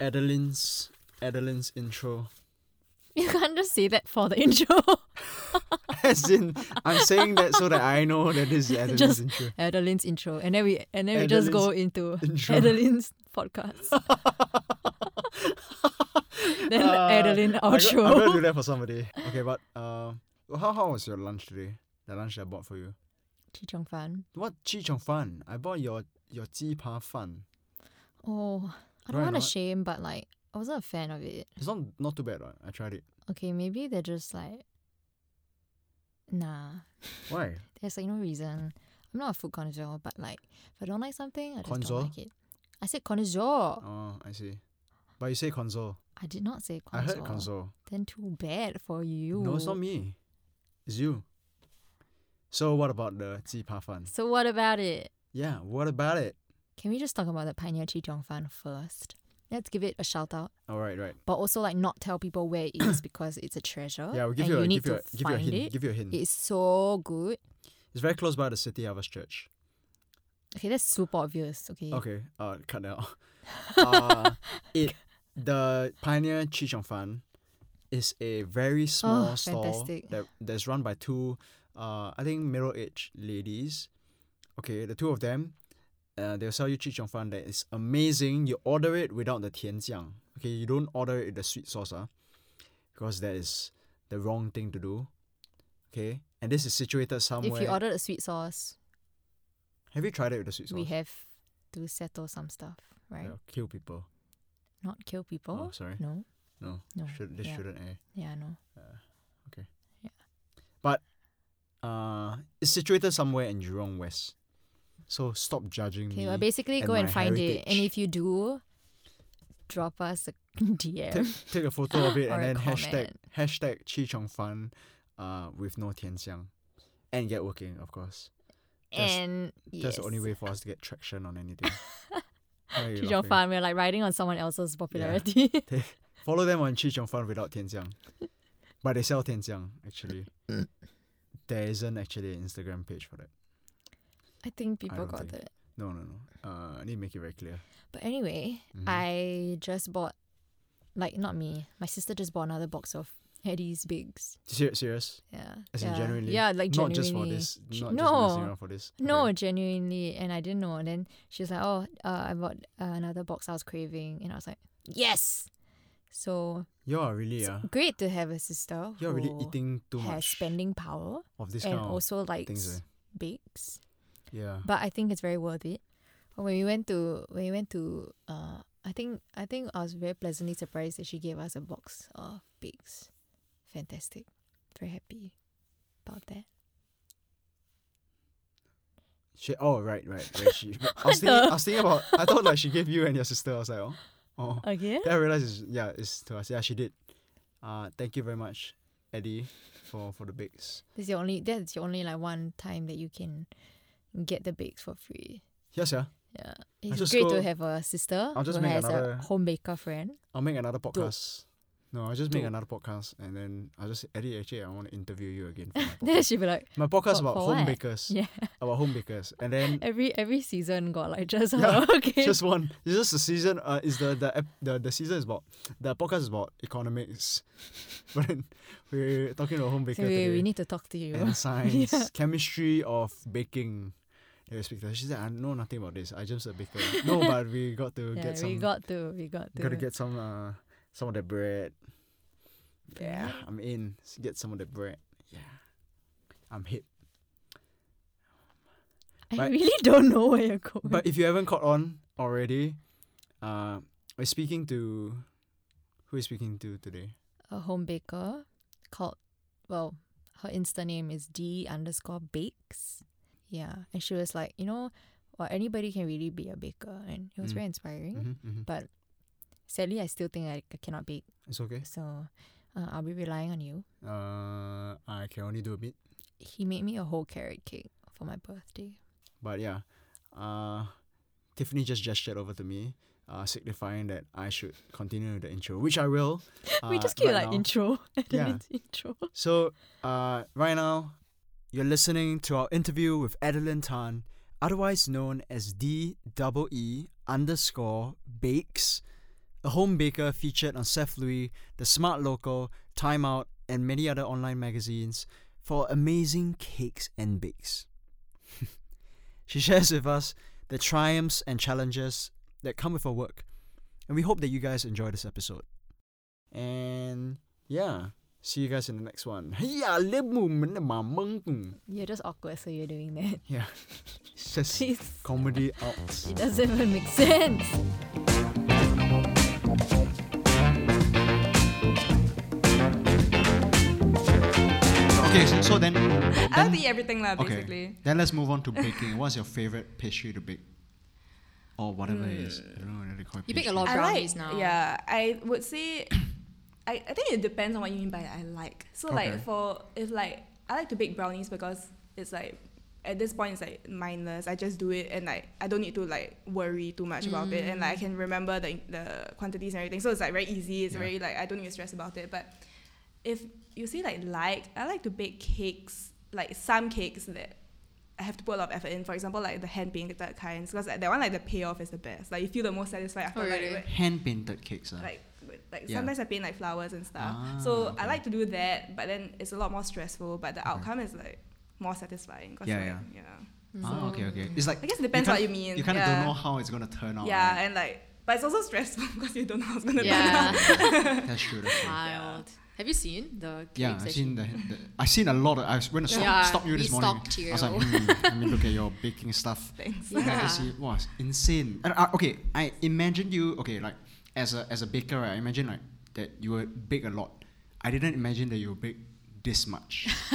Adeline's Adeline's intro. You can't just say that for the intro. As in, I'm saying that so that I know that this is Adeline's Just- intro. Adeline's intro, and then we and then we just go into intro. Adeline's podcast. then Uh, Adeline outro. I'm gonna do that for somebody. Okay, but uh, how how was your lunch today? The lunch that I bought for you. Chi Chong Fan. What chi chong fan? I bought your your ji pa fan. Oh, I Right don't want to shame, but like I wasn't a fan of it. It's not not too bad. Right? I tried it. Okay, maybe they're just like, nah. Why? There's like no reason. I'm not a food connoisseur, but like if I don't like something, I just don't like it. I said connoisseur. Oh, I see. But you say console. I did not say I heard console. Then too bad for you. No, it's not me. It's you. So what about the ji pa fan? So what about it? Yeah, what about it? Can we just talk about the Pioneer Chi Chong Fan first? Let's give it a shout out, All right, right. but also like not tell people where it is because it's a treasure. Yeah, we'll give you, a, need give you to a, give you a hint. it. Give you a hint. It's so good. It's very close by the City Harvest Church. Okay, that's super obvious. Okay. Okay, uh, cut that out. uh, it the Pioneer Chi Chong Fan is a very small Oh, store fantastic. that that's run by two, uh, I think middle aged ladies. Okay, the two of them, uh, they'll sell you Chi Chong Fan that is amazing. You order it without the tian jiang. Okay, you don't order it with the sweet sauce, ah, because that is the wrong thing to do. Okay, and this is situated somewhere. If you order the sweet sauce, have you tried it with the sweet sauce? we have to settle some stuff, right? Yeah, kill people. Not kill people. Oh, sorry. No. No, No. Should, this yeah. shouldn't air. Yeah, no. Uh, okay. Yeah. But uh, it's situated somewhere in Jurong West. So stop judging Okay, me. well, basically and go and find it, and if you do, drop us a DM. take, take a photo of it and then hashtag hashtag Chi Chong Fan uh, with no Tian Jiang. And get working, of course. That's- and That's the only way for us to get traction on anything. Chi Chong? Fan, we're like riding on someone else's popularity. Follow them on Chi Chong Fan without Tian Jiang. but they sell Tian Jiang, actually. there isn't actually an Instagram page for that. I think people don't got think. that. No, no, no. Uh, I need to make it very clear. But anyway, Mhm. I just bought, like, not me. My sister just bought another box of Eddie's Bigs. Ser- serious? Yeah. As yeah. in genuinely? Yeah, like not genuinely. just for this. Not no. just for this. No, Okay. genuinely, and I didn't know. And then she was like, "Oh, uh, I bought uh, another box I was craving," and I was like, "Yes!" So You are really, it's uh, great to have a sister you're really eating too has much spending power of this and also likes things. eh. bakes. Yeah. But I think it's very worth it. When we went to when we went to uh, I think I think I was very pleasantly surprised that she gave us a box of pigs. Fantastic, very happy about that. She, oh, right, right. right. She, I, was thinking, I was thinking about, I thought like she gave you and your sister. I was like, oh. oh. Again? Then I realized, it's, yeah, it's to us. Yeah, she did. Uh, thank you very much, Eddie, for, for the bakes. That's your only. That's your only like one time that you can get the bakes for free. Yes, yeah. Yeah, it's great go- to have a sister I'll just who make has another- a home baker friend. I'll make another podcast. No, I'll just make Dope. another podcast and then I'll just, Eddie, actually, I want to interview you again. Then she'll be like, my podcast about for home what? bakers. yeah. About home bakers. And then Every every season got like just Yeah, her. Okay. just one. It's just the season. Uh, is the the ep- the the season is about the podcast is about economics, but then we're talking about home baker So we, today we need to talk to you. and science, Yeah. chemistry of baking. They speak to her. She said, "I know nothing about this. I just a baker." no, but we got to yeah, get some. we got to we got to. got to get some uh some of the bread. Yeah, I'm in. Get some of the bread. Yeah, I'm hip. I but- really don't know where you're going. But if you haven't caught on already, uh, we're speaking to who is speaking to today? a home baker called well, her Insta name is D underscore bakes. Yeah. And she was like, you know, well anybody can really be a baker and it was Mm. very inspiring. Mm-hmm, mm-hmm. But sadly I still think I, I cannot bake. It's okay. So uh, I'll be relying on you. Uh, I can only do a bit, He made me a whole carrot cake for my birthday. but yeah. Uh, Tiffany just gestured over to me, uh, signifying that I should continue the intro, which I will. we uh, just keep right like now. intro. Yeah. Adeline's intro. So, uh, right now, you're listening to our interview with Adeline Tan, otherwise known as D double E underscore Bakes. a home baker featured on Seth Lui, The Smart Local, Time Out, and many other online magazines for amazing cakes and bakes. she shares with us the triumphs and challenges that come with her work, and we hope that you guys enjoy this episode. And yeah, see you guys in the next one. Yeah, You're just awkward, so you're doing that. Yeah, it's just Jeez. comedy out. It doesn't even make sense. Okay, so, so then, I then like to eat everything lah, okay, basically. then let's move on to baking. What's your favorite pastry to bake, or whatever it is? Hmm. I don't know what they call it. You bake a pastry. lot of I brownies like, now. Yeah, I would say, I, I think it depends on what you mean by I like. So Okay. like for if like I like to bake brownies because it's like at this point it's like mindless. I just do it and like I don't need to like worry too much about it and like I can remember the the quantities and everything. So it's like very easy. It's Yeah. very like I don't need to stress about it. But if you see like like I like to bake cakes like some cakes that I have to put a lot of effort in. For example, like the hand painted kinds, because like, that one like the payoff is the best. Like you feel the most satisfied after Oh, like really? like hand painted cakes. Uh. like with- like Yeah. sometimes I paint like flowers and stuff. Ah, so okay. I like to do that, but then it's a lot more stressful. But the outcome is like more satisfying. 'cause, Yeah, like, yeah. yeah. ah, okay, okay. It's like I guess it depends you what you mean. You kind of yeah. don't know how it's gonna turn out. Yeah, right? and like, but it's also stressful because you don't know how it's gonna turn out. that's true. That's true. Wild. Have you seen the cakes? Yeah, I've seen the, the I've seen a lot of. I was when I stop, Yeah, stopped you this morning. stalked I was like, you. hmm, let me look at your baking stuff. Thanks. And I Yeah. just see, wow, it's insane. And uh, okay, I imagined you. Okay, like as a as a baker, right, I imagine like that you would bake a lot. I didn't imagine that you would bake this much.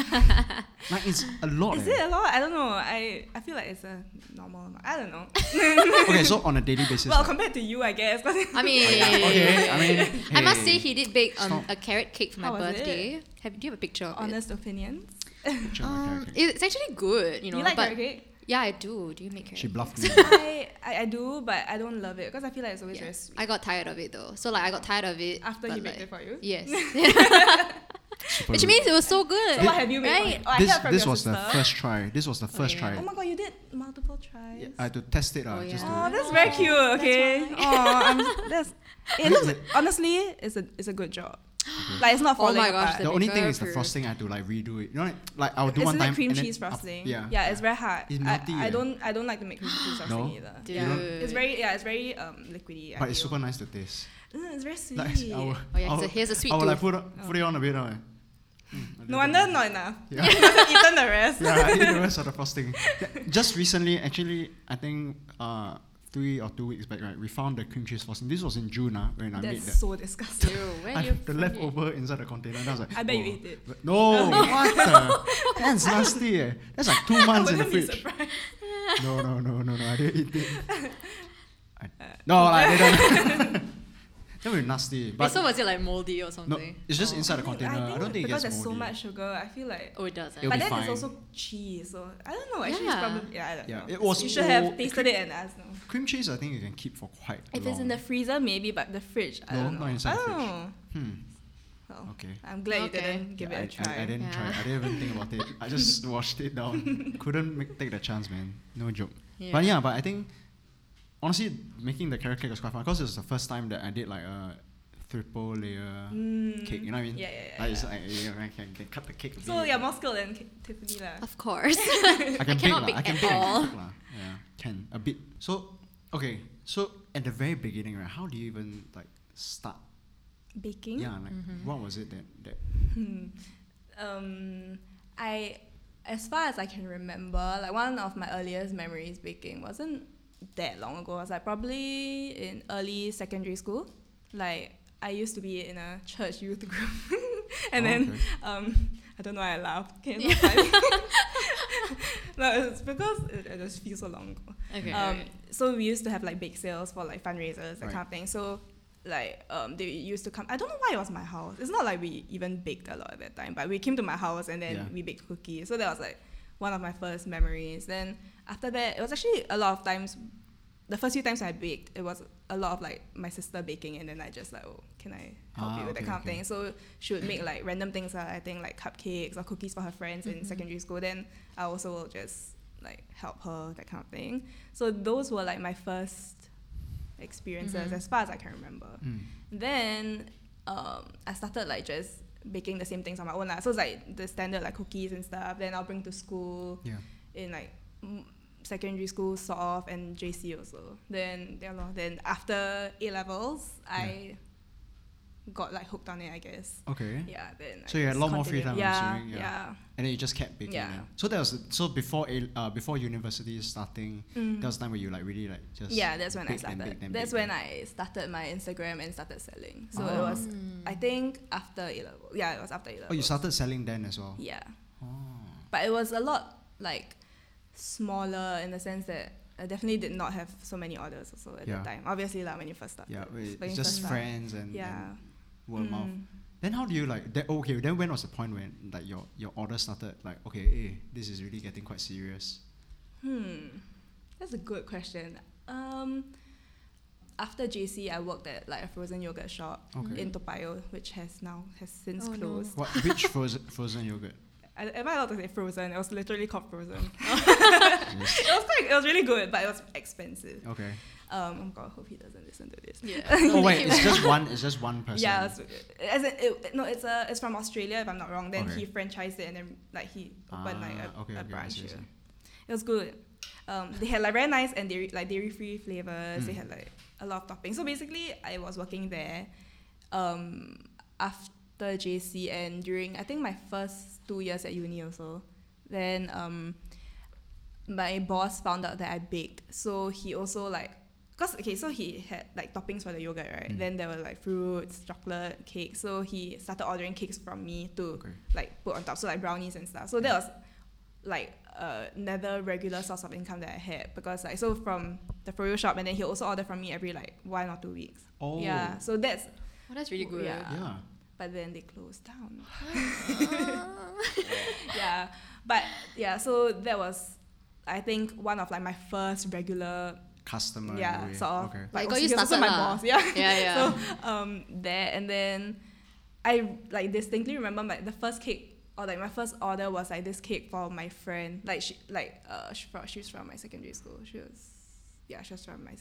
like it's a lot. Is eh. it a lot? I don't know. I I feel like it's a normal amount. I don't know. okay, so on a daily basis. well, like- compared to you, I guess. I mean, okay, I mean, I must say he did bake um, a carrot cake for my How was it? birthday. Have do you have a picture of it? honest opinions. picture Um, it's actually good, you know. you like but carrot cake? Yeah, I do. Do you make carrot? She bluffed me. I, I I do, but I don't love it because I feel like it's always Yeah. very sweet. I got tired of it though. So like I got tired of it After but, he baked like, it for you. Yes. Which means it was so good. So what have you made? for Right? him? Oh, I this this your was the first try. This was the first yeah. try. Oh my god, you did multiple tries. Yeah, I had to test it. Uh, Oh, just yeah. Oh, that's very cute. Okay. why. Oh, I'm, that's. It looks honestly, it's a it's a good job. Like it's not Oh falling my gosh, apart. the the only thing is the frosting. I had to like redo it. You know, like, like I'll do Isn't one it time. cream and then cheese frosting? yeah, yeah, it's very hard. It's I, melty, I eh. don't I don't like to make cream cheese frosting No? either. Dude. Yeah, it's very yeah, it's very um liquidy. I But it's feel. super nice to taste. Mm, it's very sweet. Like, will, Oh yeah, I so will, here's a sweet I will like put, it- put it on a bit. Like, mm, no wonder not enough. Yeah. You haven't eaten the rest. yeah, I eat the rest of the frosting. Just recently, actually, I think uh, three or two weeks back, right, we found the cream cheese frosting. This was in June uh, when I made That's that. so disgusting. Ew, where I, do you the find it? leftover inside the container. And I was like, I bet you ate it. But No, what the? That's nasty. Eh. That's like two months in the fridge. No, no, no, no, no. I didn't eat it. I, no, I didn't. That would be nasty. Wait, But so was it like moldy or something? no, something? it's just Oh. inside the I think- container. I, think don't think it because gets there's so much sugar, I feel like. Oh, it does. It'll but be then fine. it's also cheese, so I don't know. Actually, Yeah. it's probably yeah. I don't Yeah, know. it was You should have old- tasted it and asked. No. Cream cheese, I think you can keep for quite If long. it's in the freezer, maybe, but the fridge, I No, don't know. not inside I don't fridge. know. Hmm. Well, Okay. I'm glad Okay. you didn't give Yeah, it a I, try. I, I didn't try. I didn't even think about it. I just washed it down. Couldn't make, take the chance, man. No joke. Yeah. But yeah, but I think honestly, making the carrot cake was quite fun because it was the first time that I did like a triple layer Mm. cake. You know what I mean? Yeah, yeah, yeah. Like, it's yeah. like you know, I can, can cut the cake. a So bit. you're more skilled than K- Tiffany lah. Of course. I can bake, cannot lah. bake I can at bake and all. cook lah. Yeah, can a bit. So okay, so at the very beginning, right? How do you even like start? Baking. Yeah, like Mhm. what was it that that Hmm. um, I, as far as I can remember, like one of my earliest memories baking wasn't that long ago. I was like probably in early secondary school. Like I used to be in a church youth group, and Oh, then okay. um, I don't know why I laughed. Okay, it's no, it's because it, it just feels so long ago. okay. Um, okay. so we used to have like bake sales for like fundraisers, that Right. kind of thing. So like um, they used to come. I don't know why it was my house. It's not like we even baked a lot at that time, but we came to my house and then Yeah. we baked cookies. So that was like one of my first memories. Then after that, it was actually a lot of times. The first few times I baked, it was a lot of like my sister baking, and then I just like, oh, can I help Ah, you with that okay, kind of thing. So she would make like random things. Uh, I think like cupcakes or cookies for her friends in Mhm. secondary school. Then I also will just like help her that kind of thing. So those were like my first experiences Mhm. as far as I can remember. Mm. Then um, I started like just baking the same things on my own. lah. So it's like the standard like cookies and stuff. Then I'll bring to school Yeah. in like secondary school sort of and JC also. Then yeah, lor. then after A levels, I got like hooked on it. I guess. Okay. Yeah. Then I So you had a lot more free time, I'm Yeah, assuming, yeah. yeah. And then you just kept baking. Yeah. then. So that was so before a uh, before university starting. Mm. That was time where you like really like just yeah, that's when I and started. and that's when I started my Instagram and started selling. So Oh. it was, Mm. I think, after A level. Yeah, it was after A level. Oh, you started selling then as well. Yeah. Oh. But it was a lot like smaller in the sense that I definitely did not have so many orders also at Yeah. that time. Obviously, like when you first started. Yeah, wait, when it's just first start. friends and, Yeah. and word of mouth. Mm. Then how do you like that? Okay, then when was the point when like your your order started like okay, hey, this is really getting quite serious. Hmm, that's a good question. Um, after JC, I worked at like a frozen yogurt shop Okay. in Toa Payoh, which has now has since Oh, no. closed. What which frozen frozen yogurt? I, am I allowed to say frozen? It was literally called frozen. It was quite, it was really good, but it was expensive. Okay. Um, oh god, I hope he doesn't listen to this. Yeah. Oh wait, it's just one. It's just one person. Yeah, it's, as in, it, no, it's a it's from Australia if I'm not wrong. Then Okay. he franchised it and then like he opened like Ah, a, okay, a okay, branch here. It was good. Um, they had like very nice and dairy like dairy free flavors. They Mm. had like a lot of toppings. So basically, I was working there um, after JC and during I think my first two years at uni also. Then um, my boss found out that I baked, so he also like. Cause okay, so he had like toppings for the yogurt, right? Mm. Then there were like fruits, chocolate, cake. So he started ordering cakes from me to Okay. like put on top, so like brownies and stuff. So that was like uh, another regular source of income that I had because like so from the froyo shop and then he also order from me every like one or two weeks. Oh. Yeah, so that's Oh, that's really good. Yeah. Yeah. But then they closed down. yeah, but yeah, so that was I think one of like my first regular Customer. yeah way. sort of. Okay. But Like, got also you he also started my lah. boss. Yeah. yeah, yeah. So um there and then I like distinctly remember my the first cake or like my first order was like this cake for my friend. Like she like uh she from, she's from my secondary school. She was yeah, she was from my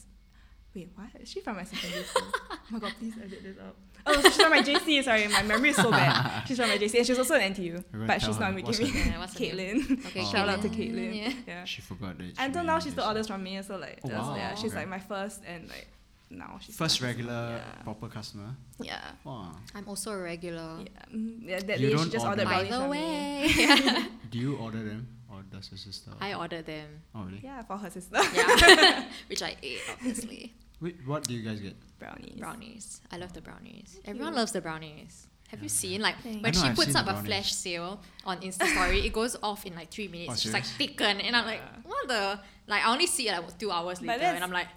wait, what? Is she from my secondary school? oh my god, please edit this up. Oh, she's from my JC, sorry, my memory is so bad. She's from my JC and she's also an NTU. gonna But she's not What's making her me name? Yeah, Caitlin. okay, Oh. Shout out to Caitlin. Caitlin. Yeah. Yeah. She forgot that. she Until now really she still is- orders from me, so like Oh, that's- wow. yeah, she's Okay. like my first and like now she's First my regular yeah. proper customer. Yeah. Wow. I'm also a regular. Yeah, mm, yeah that You day don't she just order ordered By brownies the from me. way, Do you order them or does your sister? I ordered them. Oh really? Yeah, for her sister. Yeah, which I ate obviously. Wait, what do you guys get? brownies. Brownies. I love the brownies. Cute. Everyone loves the brownies. Have you seen like Thanks. when know, she I've puts up a brownies. flash sale on Insta story, it goes off in like three minutes. Oh, it's like serious? thicken, and I'm like, what the? Like I only see it like two hours later, and I'm like,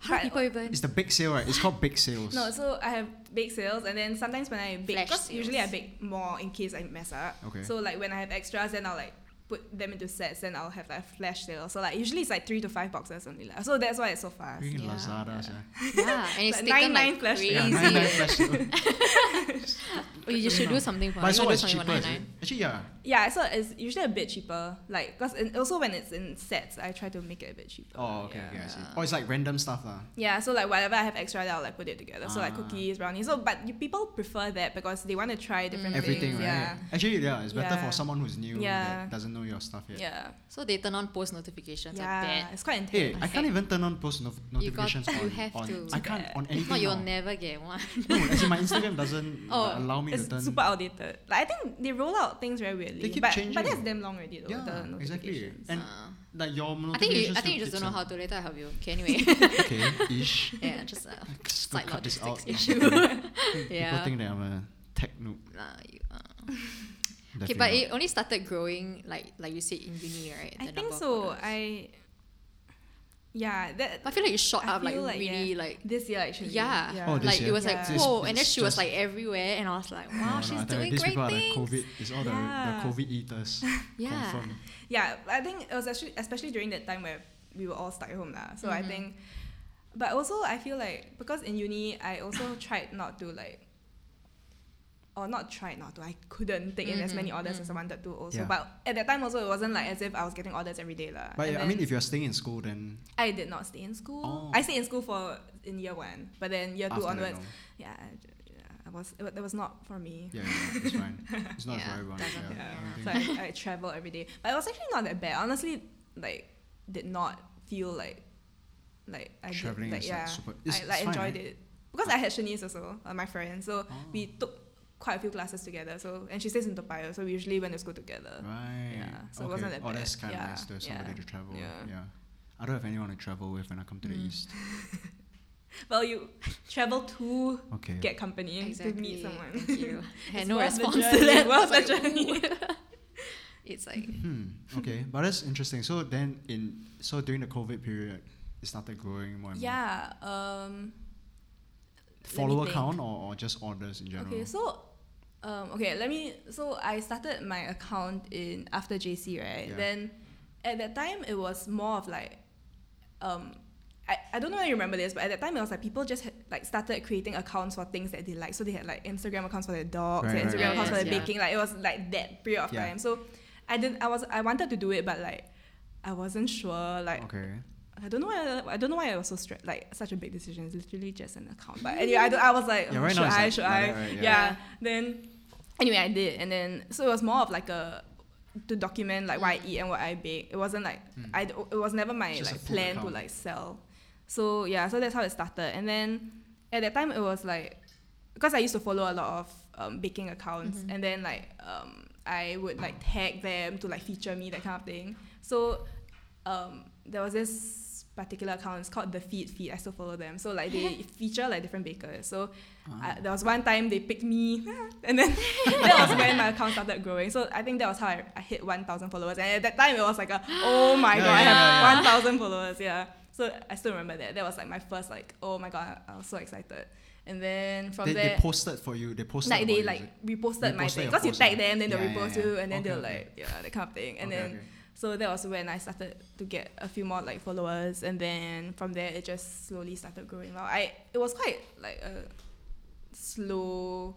how do people even? It's the big sale, right? It's called big sales. No, so I have big sales, and then sometimes when I bake, Flash because usually I bake more in case I mess up. Okay. So like when I have extras, then I'll like put them into sets, then I'll have like a flash sale. So like usually it's like three to five boxes only. Like. So that's why it's so fast. Freaking Yeah. Lazada, Yeah. yeah, and it's Like taken 99 like flash crazy. Yeah, nine nine flash sale. You should do something for But me. it's You wanna always cheaper. for is it? 99? Actually, yeah. Yeah, so it's usually a bit cheaper. Like, cause in, also when it's in sets, I try to make it a bit cheaper. Oh, okay, yeah. okay, I see. Yeah. Oh, it's like random stuff, lah. Yeah, so like whatever I have extra, then I'll like put it together. So like Ah. cookies, brownies. So but you, people prefer that because they want to try different Mm. Everything, things. right? Yeah. Actually, yeah, it's better Yeah. for someone who's new Yeah. that doesn't know your stuff yet. Yeah. So they turn on post notifications. I Yeah. bet. It's quite intense. Hey, I can't even turn on post not- You got- notifications you on. have on to. I can't on anything. If not, you'll now. never get one. No, as in my Instagram doesn't Oh, allow me it's to turn. super outdated. Like I think they roll out things very weirdly. They keep but, changing. but that's damn long already though. Yeah, the exactly. notifications. And Uh, like your I think you. notifications I think you just don't know how to. Later, I help you. Okay, anyway. on- Okay, ish. yeah, just uh, Just to slight cut this out. logistics issue. People yeah. think that I'm a tech noob. Nah, you, uh. Okay, but not. it only started growing like like you said in uni, right? I The think so. I yeah, that I feel like it shot I up like feel like, really yeah. like this year actually. yeah, Oh, this like year? it was Yeah. like This- whoa, and then she was like everywhere, and I was like, wow, no, she's I tell you, doing these great people things. are the COVID. It's all the, Yeah. the COVID eaters. yeah, Confirm. Yeah, I think it was actually especially during that time where we were all stuck at home lah. So I Mhm. think, but also I feel like because in uni I also tried not to like or not tried not to. I couldn't take in as many Mhm, orders as I mm. wanted to also. Yeah. But at that time also, it wasn't like as if I was getting orders every day lah. But And I mean, if you're staying in school, then I did not stay in school. Oh. I stayed in school for in year one, but then year two after that, onwards, yeah, yeah, I was it, wa- that was not for me. Yeah, yeah, it's fine. It's not Yeah, for everyone. Yeah, Yeah. I So I, I travel every day, but it was actually not that bad. Honestly, like did not feel like like I did, like is yeah, like super. It's, I like it's fine, enjoyed right? it because I had Shanice also, uh, my friend. So Oh. we took quite a few classes together. So and she stays in Toa Payoh, so we usually went to school together. Right. Yeah, so it wasn't that Oh, that's bad. kind of Yeah, nice to have somebody yeah, to travel yeah. with. Yeah. I don't have anyone to travel with when I come to the Mm. east. Well, you travel to Okay. get company Exactly. to meet someone. Thank you. I had no worth the response to journey, that. worth I the like, journey. It's like Hmm. Okay, but that's interesting. So then, in so during the COVID period, it started growing more and more. Yeah. Um. let me Follower count or, or just orders in general. Okay, so um, okay, let me. So I started my account in after JC, right? Yeah. Then at that time it was more of like, um, I, I don't know if you remember this, but at that time it was like people just had, like started creating accounts for things that they like. So they had like Instagram accounts for their dogs, Right, Instagram right, accounts for right. their Yeah. baking. Like it was like that period of Yeah. time. So I didn't. I was. I wanted to do it, but like I wasn't sure. Like Okay. I don't know why. I don't know why I was so stressed. Like such a big decision. It's literally just an account. But anyway, I, I was like, Yeah, right should I? like should I? right? yeah. Yeah. Then anyway, I did, and then so it was more of like a to document like what I eat and what I bake. It wasn't like Hmm. I. d- It was never my Just like food plan to like sell. So yeah, so that's how it started. And then at that time, it was like because I used to follow a lot of um, baking accounts, Mhm. and then like um, I would like tag them to like feature me that kind of thing. So um, there was this particular account. It's called the Feed Feed. I still follow them. So like they feature like different bakers. So Ah. I, there was one time they picked me, and then that was when my account started growing. So I think that was how I, I hit 1,000 followers. And at that time, it was like a, oh my Yeah, god, I have yeah. 1,000 followers. Yeah. So I still remember that. That was like my first like, oh my god, I was so excited. And then from they, there, they posted for you. They posted. like they like it? reposted my thing because you post, tag them, then they'll Yeah, yeah, yeah. you, and then Okay, they'll okay. like yeah that kind of thing. And Okay, then okay. So that was when I started to get a few more like followers, and then from there it just slowly started growing. Well, I it was quite like a slow,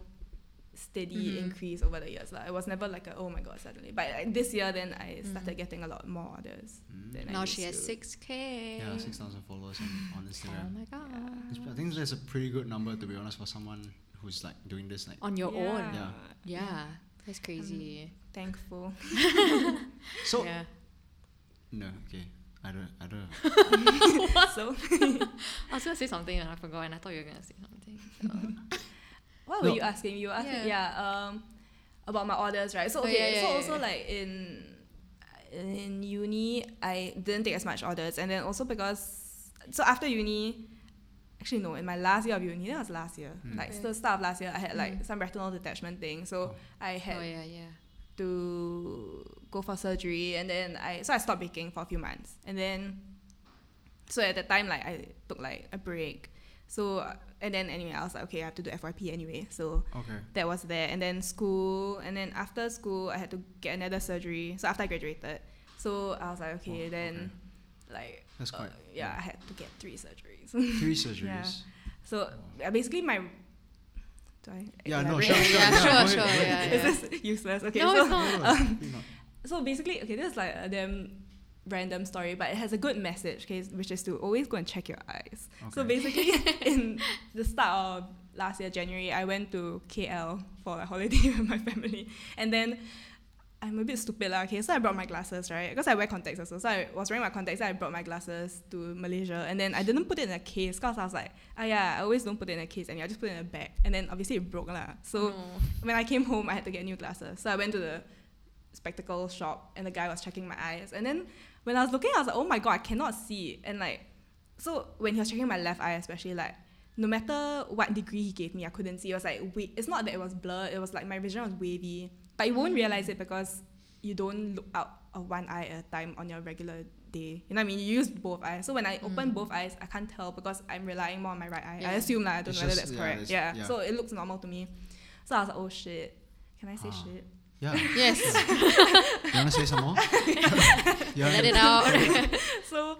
steady Mhm. increase over the years. Like it was never like a oh my god suddenly. But like, this year then I started Mhm. getting a lot more orders. Mm. Then I now she has six k. Yeah, six thousand followers on, on Oh Instagram. my god. It's- I think that's a pretty good number to be honest for someone who's like doing this like. On your own. Yeah. Yeah. That's crazy. Thankful. So yeah. No, okay. I don't. I don't. so I was gonna say something and I forgot and I thought you were gonna say something. So. What were No. you asking? You were asking, Yeah. yeah, um, about my orders, right? So Oh, okay, yeah, yeah, so yeah, also yeah. like in in uni, I didn't take as much orders, and then also because so after uni, actually no, in my last year of uni, that was last year, Hmm. like Okay. so start of last year, I had like Mm. some retinal detachment thing, so Oh. I had oh yeah, yeah. to go for surgery and then I so I stopped baking for a few months and then so at that time like I took like a break so uh, and then anyway I was like okay I have to do FYP anyway so Okay. that was there and then school and then after school I had to get another surgery so after I graduated so I was like okay Oh, then like That's uh, quite. yeah I had to get three surgeries Three surgeries. yeah. so uh, basically my do I Yeah, no, sure, sure. Yeah, yeah, sure, go sure, go ahead. yeah, Is this useless? Okay, no, so it's not. No, no, it's not. So basically, okay, this is like a damn random story, but it has a good message, okay, which is to always go and check your eyes. So basically, in the start of last year, January, I went to KL for a holiday with my family, and then. I'm a bit stupid lah, okay, so I brought my glasses, right? Because I wear contacts also. So I was wearing my contacts, I brought my glasses to Malaysia and then I didn't put it in a case because I was like, ah yeah, I always don't put it in a case and I just put it in a bag. And then obviously it broke lah. So No. when I came home, I had to get new glasses. So I went to the spectacle shop, and the guy was checking my eyes. And then when I was looking, I was like, oh my god, I cannot see. And like, so when he was checking my left eye, especially like, no matter what degree he gave me, I couldn't see. It was like, wait, it's not that it was blurred. It was like my vision was wavy, but you won't realize it because you don't look out of one eye at a time on your regular day. You know what I mean? You use both eyes. So when I open Mm. both eyes, I can't tell because I'm relying more on my right eye. I assume lah. I don't It's know whether that's yeah, correct. Yeah. yeah. So it looks normal to me. So I was like, oh shit. Can I say Ah. shit? Yeah. Yes. You wanna say some more? yeah. Let it out. so,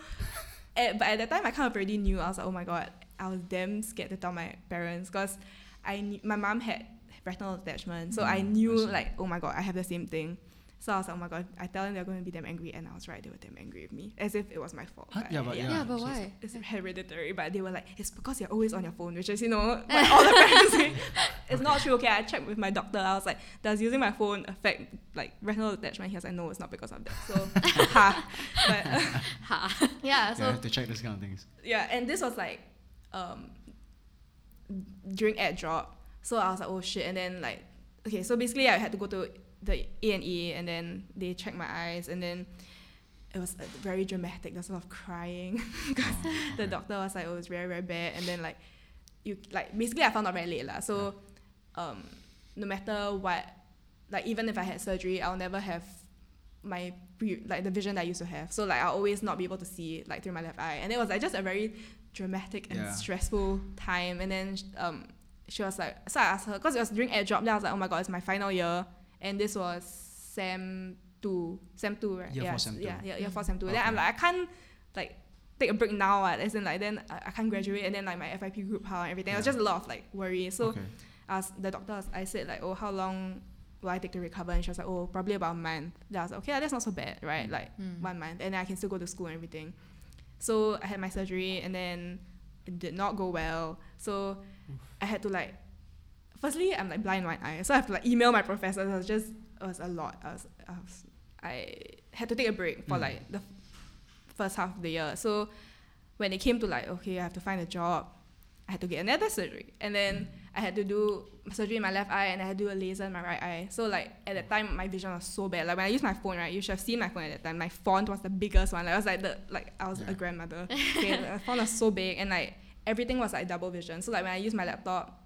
at, but at that time, I kind of already knew. I was like, oh my god, I was damn scared to tell my parents because I knew, my mom had retinal detachment, so I Mm, I knew see. like oh my god, I have the same thing. So I was like, oh my god, I tell them they're going to be damn angry, and I was right, they were damn angry with me, as if it was my fault. Huh? Yeah, but Yeah, Yeah, but why? It's hereditary, but they were like, it's because you're always on your phone, which is, you know, what all the parents say. It's not true. Okay, I checked with my doctor. I was like, does using my phone affect like retinal detachment? He was like, no, it's not because of that. So, ha. But, uh, Ha. yeah, yeah, so I have to check this kind of things. yeah, and this was like um during add drop. So I was like, oh shit, and then like okay, so basically I had to go to the A and E and then they checked my eyes and then it was uh, very dramatic. There's a lot of crying because Oh, the doctor was like, oh, it's very very bad, and then like you like basically I found out very late lah. So um no matter what, like even if I had surgery, I'll never have my pre- like the vision that I used to have. So like I'll always not be able to see like through my left eye, and it was like just a very dramatic and Yeah. stressful time. And then um she was like, so I asked her because it was during air drop. Then I was like, oh my god, it's my final year, and this was sem two, sem two, right? Year yeah, four, sem two. yeah, yeah, year four, sem two. Then I'm like, I can't like take a break now. What? As in like then I, I can't graduate, and then like my FYP group how and everything. It was just a lot of like worry. So okay. I was, the doctor, was, I said like, oh, how long will I take to recover? And she was like, oh, probably about a month. Then I was like, okay, that's not so bad, right? Mm. Like Mm. one month, and then I can still go to school and everything. So I had my surgery, and then it did not go well. So I had to like, firstly, I'm like blind in one eye, so I have to like email my professors. It was just, it was a lot. I was, I was, I had to take a break for Mm. like the f- first half of the year. So when it came to like, okay, I have to find a job, I had to get another surgery, and then I had to do surgery in my left eye, and I had to do a laser in my right eye. So like at that time, my vision was so bad. Like when I used my phone, right, you should have seen my phone at that time. My font was the biggest one. Like, I was like the like I was Yeah. a grandmother. Okay, the font was so big, and like everything was like double vision. So like when I used my laptop,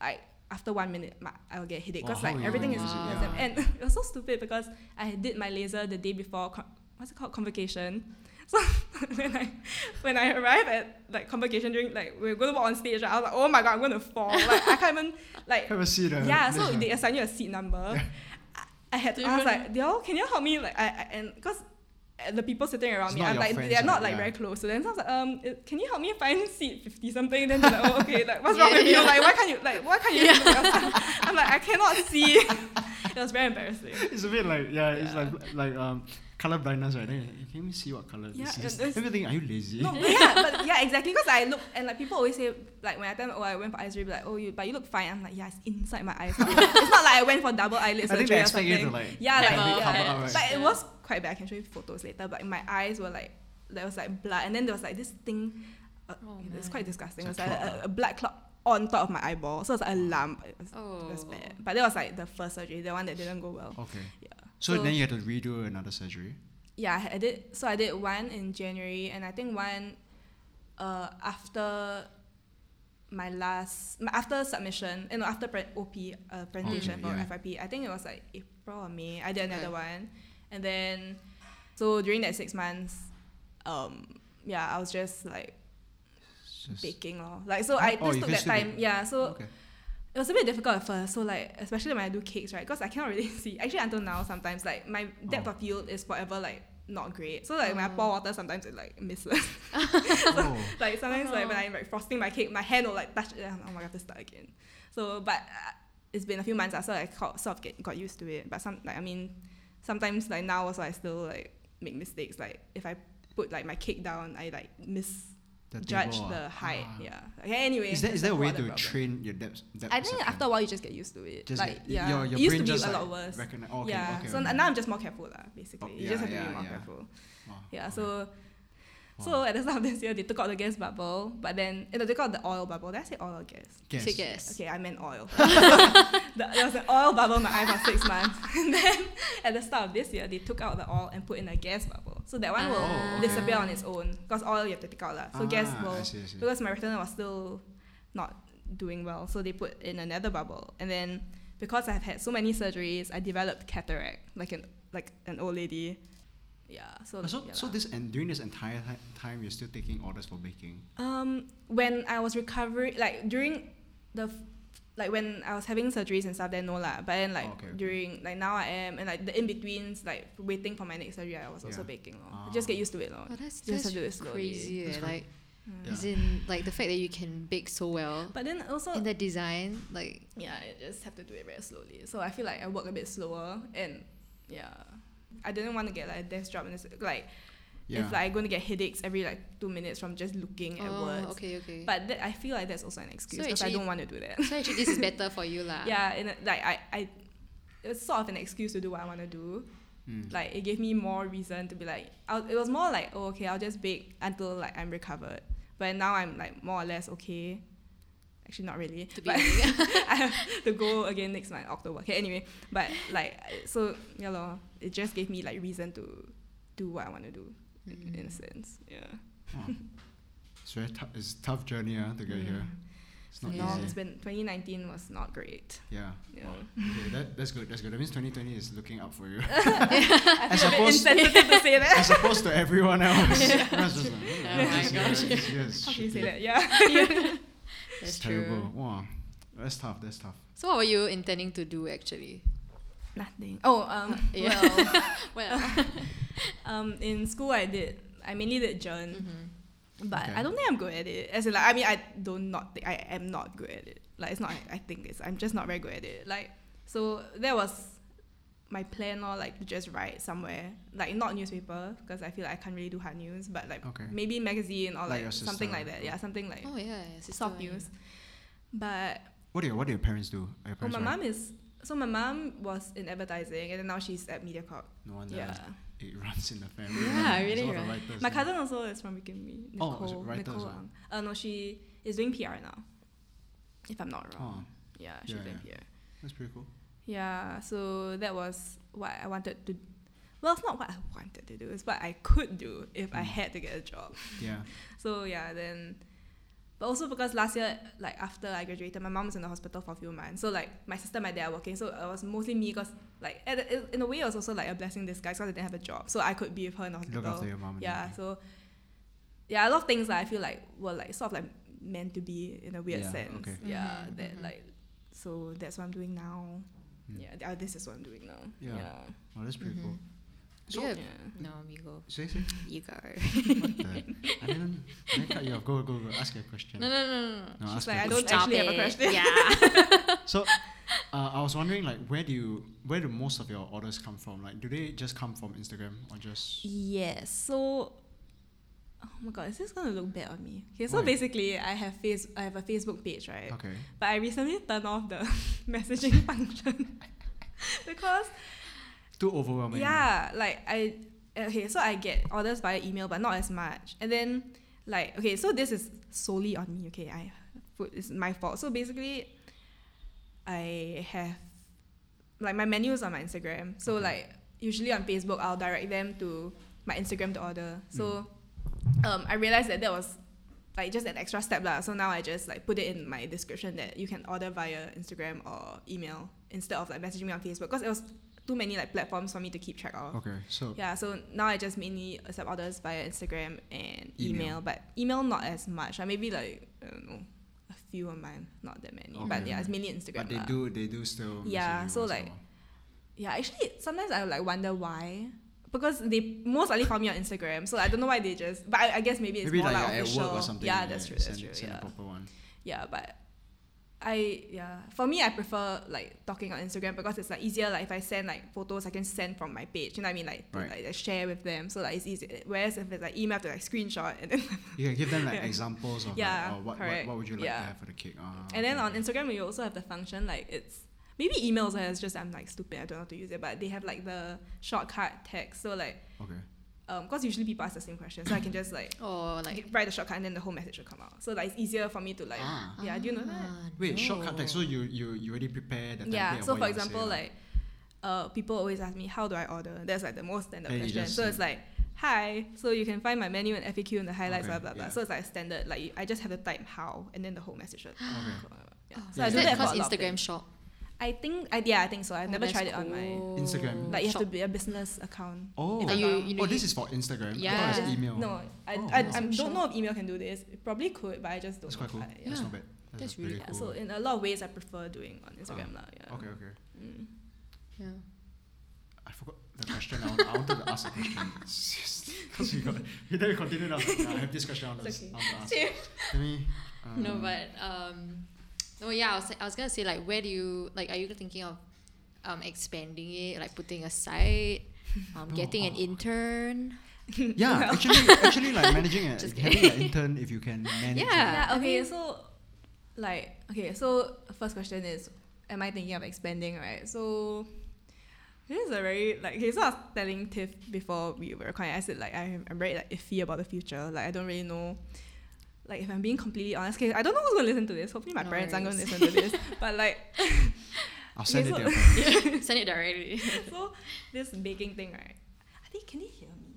like after one minute, my, I will get headache because Wow, like everything is use it, yes, yeah. and it was so stupid because I did my laser the day before. Con- what's it called? Convocation. So when I when I arrived at like convocation during like we are going to walk on stage, right, I was like, oh my god, I'm going to fall. Like I can't even like Have a seat. Uh, yeah. So later. they assign you a seat number. I, I had to, I was like, yo, can you help me? Like I, I and because the people sitting around It's me, I'm like friends, they're not like Yeah. very close. So then I was like, um, uh, can you help me find seat fifty something? Then they're like, oh okay, like what's wrong Yeah, with you? yeah. Like why can't you like why can't you? yourself? I'm like I cannot see. it was very embarrassing. It's a bit like yeah, it's like like um color blindness, right? Then you- can you see what color Yeah, this is? Everything. Are you lazy? No, but yeah, but yeah, exactly. Because I look and like people always say like when I tell them oh I went for eye surgery, be like oh you but you look fine. I'm like yeah, it's inside my eyes. it's not like I went for double eyelid I think surgery they expect you to like Yeah, like, Never yeah. cover up, right? But it was quite bad. I can show you photos later. But my eyes were like there was like blood, and then there was like this thing. Uh, Oh, it's quite disgusting. It It's was a like clot, a, a black clot on top of my eyeball. So it was like a lump. It was, Oh. it was bad. But that was like the first surgery, the one that didn't go well. Okay. Yeah. So, So- then you had to redo another surgery. Yeah, I I did. So I did one in January, and I think one uh, after my last my- after submission, you know, after pre- OP uh, presentation Okay, for yeah. FYP. I think it was like April or May. I did another Okay. one, and then so during that six months, um, yeah, I was just like just- baking lor. Like so, I Oh, just you took that time. Yeah, so okay. It was a bit difficult at first. So like, especially when I do cakes, right? Because I cannot really see. Actually, until now, sometimes like my depth Oh. of field is forever like not great. So like when I Oh. pour water, sometimes it like misses. oh. like sometimes like when I'm like frosting my cake, my hand will like touch it. And oh my god, I have to start again. So but uh, it's been a few months, so I got, sort of get, got used to it. But some like I mean, sometimes like now also I still like make mistakes. Like if I put like my cake down, I like misjudge The table, the height. Ah. Yeah. Okay. Anyway, Is there is there a way to problem. train your depth? depth I think after a while you just get used to it. Just like get- yeah, your, your it used to be a like lot worse. oh, okay, yeah. okay, so okay. now I'm just more careful lah. Basically, Oh, you just yeah, have to be more yeah. careful. Wow, Yeah. So Wow. so at the start of this year they took out the gas bubble, but then eh, they took out the oil bubble. Did I say oil or gas? Guess. Say guess. Okay, I meant oil. The- there was an oil bubble in my eye for six months, and then at the start of this year they took out the oil and put in a gas bubble. So that one will Ah. Oh, okay. disappear on its own because oil you have to take out lah. So gas Ah, will I see, I see. because my retina was still not doing well, so they put in another bubble. And then because I've had so many surgeries, I developed cataract, like an like an old lady. Yeah. So Uh, So, yeah so this and during this entire ti- time, you're still taking orders for baking. um when I was recovering, like during the f- like when I was having surgeries and stuff, then no lah. But then like Oh, okay, okay. during like now I am and like the in betweens, like waiting for my next surgery, I was also Yeah. baking. Lor. Ah. Just get used to it, lor. Oh, that's, Just have that's to do it slowly. crazy. That's eh, Like Yeah. As in, like the fact that you can bake so well But then also in the design, like yeah, I just have to do it very slowly. So I feel like I work a bit slower and yeah. I didn't want to get like a desk job and it's like Yeah. if like gonna get headaches every like two minutes from just looking at oh, words. okay, okay. But that, I feel like that's also an excuse So because I don't want to do that. so actually, this is better for you, lah. yeah, and like I, I, it's sort of an excuse to do what I want to do. Mm. Like it gave me more reason to be like, I'll, it was more like, oh, okay, I'll just bake until like I'm recovered. But now I'm like more or less okay. Actually, not really. To be I have to go again next month, October. Okay, anyway, but like, so yeah, lor, it just gave me like reason to do what I want to do in a sense. Yeah. Oh. It's very tough. It's a tough journey uh, to get here. It's not Long. easy. It's been 2019 was not great. Yeah. Yeah. Okay, that, that's good. That's good. That means 2020 is looking up for you. As feel a bit opposed- insensitive to say that. As opposed to everyone else. Everyone's just like, Oh oh, my this year, gosh. this year is How can you say shitty." that? Yeah. That's It's true. terrible. Wow. That's tough. That's tough. So, what were you intending to do actually? Nothing. Oh, um, Yeah. well, Well, um, in school I did. I mainly did German, mhm. but Okay. I don't think I'm good at it. As in, like, I mean, I don't not think I am not good at it. Like, it's not. I, I think it's. I'm just not very good at it. Like, so that was my plan, or like to just write somewhere, like not newspaper, because I feel like I can't really do hard news, but like Okay. maybe magazine or Like like, your something like that. Yeah, something like oh yeah, yeah sister, soft yeah. news. But What do your What do your parents do? Are your oh, parents my write? mom is. So my mom was in advertising, and then now she's at MediaCorp. No wonder Yeah. it runs in the family. Yeah, There's really, a lot right? writers My cousin also is from Wikimi. Oh, Nicole. is it writer as Nicole well? Ang. Uh, no, she is doing PR now. If I'm not wrong. Oh, Yeah, she's Yeah, doing PR. that's pretty cool. Yeah, so that was what I wanted to. Well, it's not what I wanted to do. It's what I could do if I Mm. had to get a job. Yeah. So yeah, then. But also because last year, like after I graduated, my mom was in the hospital for a few months. So like my sister and my dad are working. So it was mostly me because like at, the- in a way it was also like a blessing in disguise because I didn't have a job. So I could be with her in the hospital. Look after your mom. Yeah, everything. so yeah, a lot of things that I feel like were like sort of like meant to be in a weird Yeah, sense. okay. Yeah, Mhm, that mhm. like so that's what I'm doing now. Yeah, th- uh, this is what I'm doing now. Yeah. Yeah. Oh, that's pretty cool. Mhm. So, Yeah. Yeah. No, you go. say, say. You go. What the? I didn't, I didn't cut you off. Go, go, go. Ask your question. No, no, no, no. no. No, She's ask like, I don't actually have a question. Yeah. So, uh, I was wondering, like, where do you, where do most of your orders come from? Like, do they just come from Instagram or just? Yes. So, oh my god, is this gonna look bad on me? Okay, so Why? basically, I have face, I have a Facebook page, right? Okay. But I recently turned off the messaging function because Too overwhelming. yeah, like I okay, so I get orders via email, but not as much. And then like okay, so this is solely on me. Okay, I put it's my fault. So basically, I have like my menus on my Instagram. So Okay. like usually on Facebook, I'll direct them to my Instagram to order. So mm. Um, I realized that that was like just an extra step lah. So now I just like put it in my description that you can order via Instagram or email instead of like messaging me on Facebook because it was too many like platforms for me to keep track of. Okay. So. Yeah, so now I just mainly accept orders via Instagram and email, Email. but email not as much. I maybe like I don't know a few on mine, not that many. But yeah, it's mainly Instagram. But they lah. do, they do still. Yeah, so, once in a like. Yeah, actually, sometimes I like wonder why. Because they most likely follow me on Instagram, so I don't know why they just. But I, I guess maybe it's maybe more like, like, official. at work or something. Yeah, that's true. send, That's true. Send Yeah, proper one. yeah, but I yeah for me I prefer like talking on Instagram because it's like easier. Like if I send like photos, I can send from my page. You know what I mean? Like Right. like, like share with them, so like it's easy. Whereas if it's like email, to like screenshot and then You can give them like Yeah. examples of Yeah, like, oh, what, what, what would you like to have for the cake? Ah, And then okay, on. Instagram, we also have the function like it's maybe emails. uh, It's just I'm like stupid. I don't know how to use it, but they have like the shortcut text. So like Okay. um, because usually people ask the same question, so I can just like oh like. write the shortcut and then the whole message will come out. So like it's easier for me to like Ah. yeah. Do you know that? Ah, Wait, shortcut text. So you you you already prepare the template Yeah. So for you wanna say example, like uh, people always ask me how do I order. That's like the most standard Then you question. just So it's like hi. So you can find my menu and FAQ in the highlights. Okay, blah blah blah. yeah. So it's like standard. Like I just have to type how and then the whole message. Will Okay. Yeah. Oh, So Yeah. I do that that for because a lot Instagram things. shop? I think I yeah I think so. I've Oh, never that's tried it on my. Instagram. like you have Shop. to be a business account. Oh. if Are I'm you- you know oh, this is for Instagram. Yeah. thought it was email. No, I, Oh, I, wow. I don't know if email can do this. It probably could, but I just don't That's know. quite cool. I- That's not bad. That's, That's pretty really Yeah, cool. so in a lot of ways, I prefer doing on Instagram. lah. yeah. okay, okay. Mm. Yeah. I forgot the question. I, want, I wanted to ask a question. Because you got, you then continue now. Yeah, I have this question I want to, okay. I want to ask. Let me. Uh, No, but um, oh yeah, I was I was gonna say like, where do you like? Are you thinking of um expanding it, like putting a site, um, No, getting an oh. intern? Yeah, actually, actually, like managing it, having an intern if you can manage. it. Yeah. Yeah, I okay, mean- so like okay, so first question is am I thinking of expanding, right? So this is a very like okay, so I was telling Tiff before we were recording, I said like I'm, I'm very like iffy about the future. Like I don't really know like if I'm being completely honest, okay, I don't know who's gonna listen to this. Hopefully my No parents aren't gonna listen to this. but like I'll send Okay, it so- to your. Send it directly. so this baking thing, right? I think can you hear me?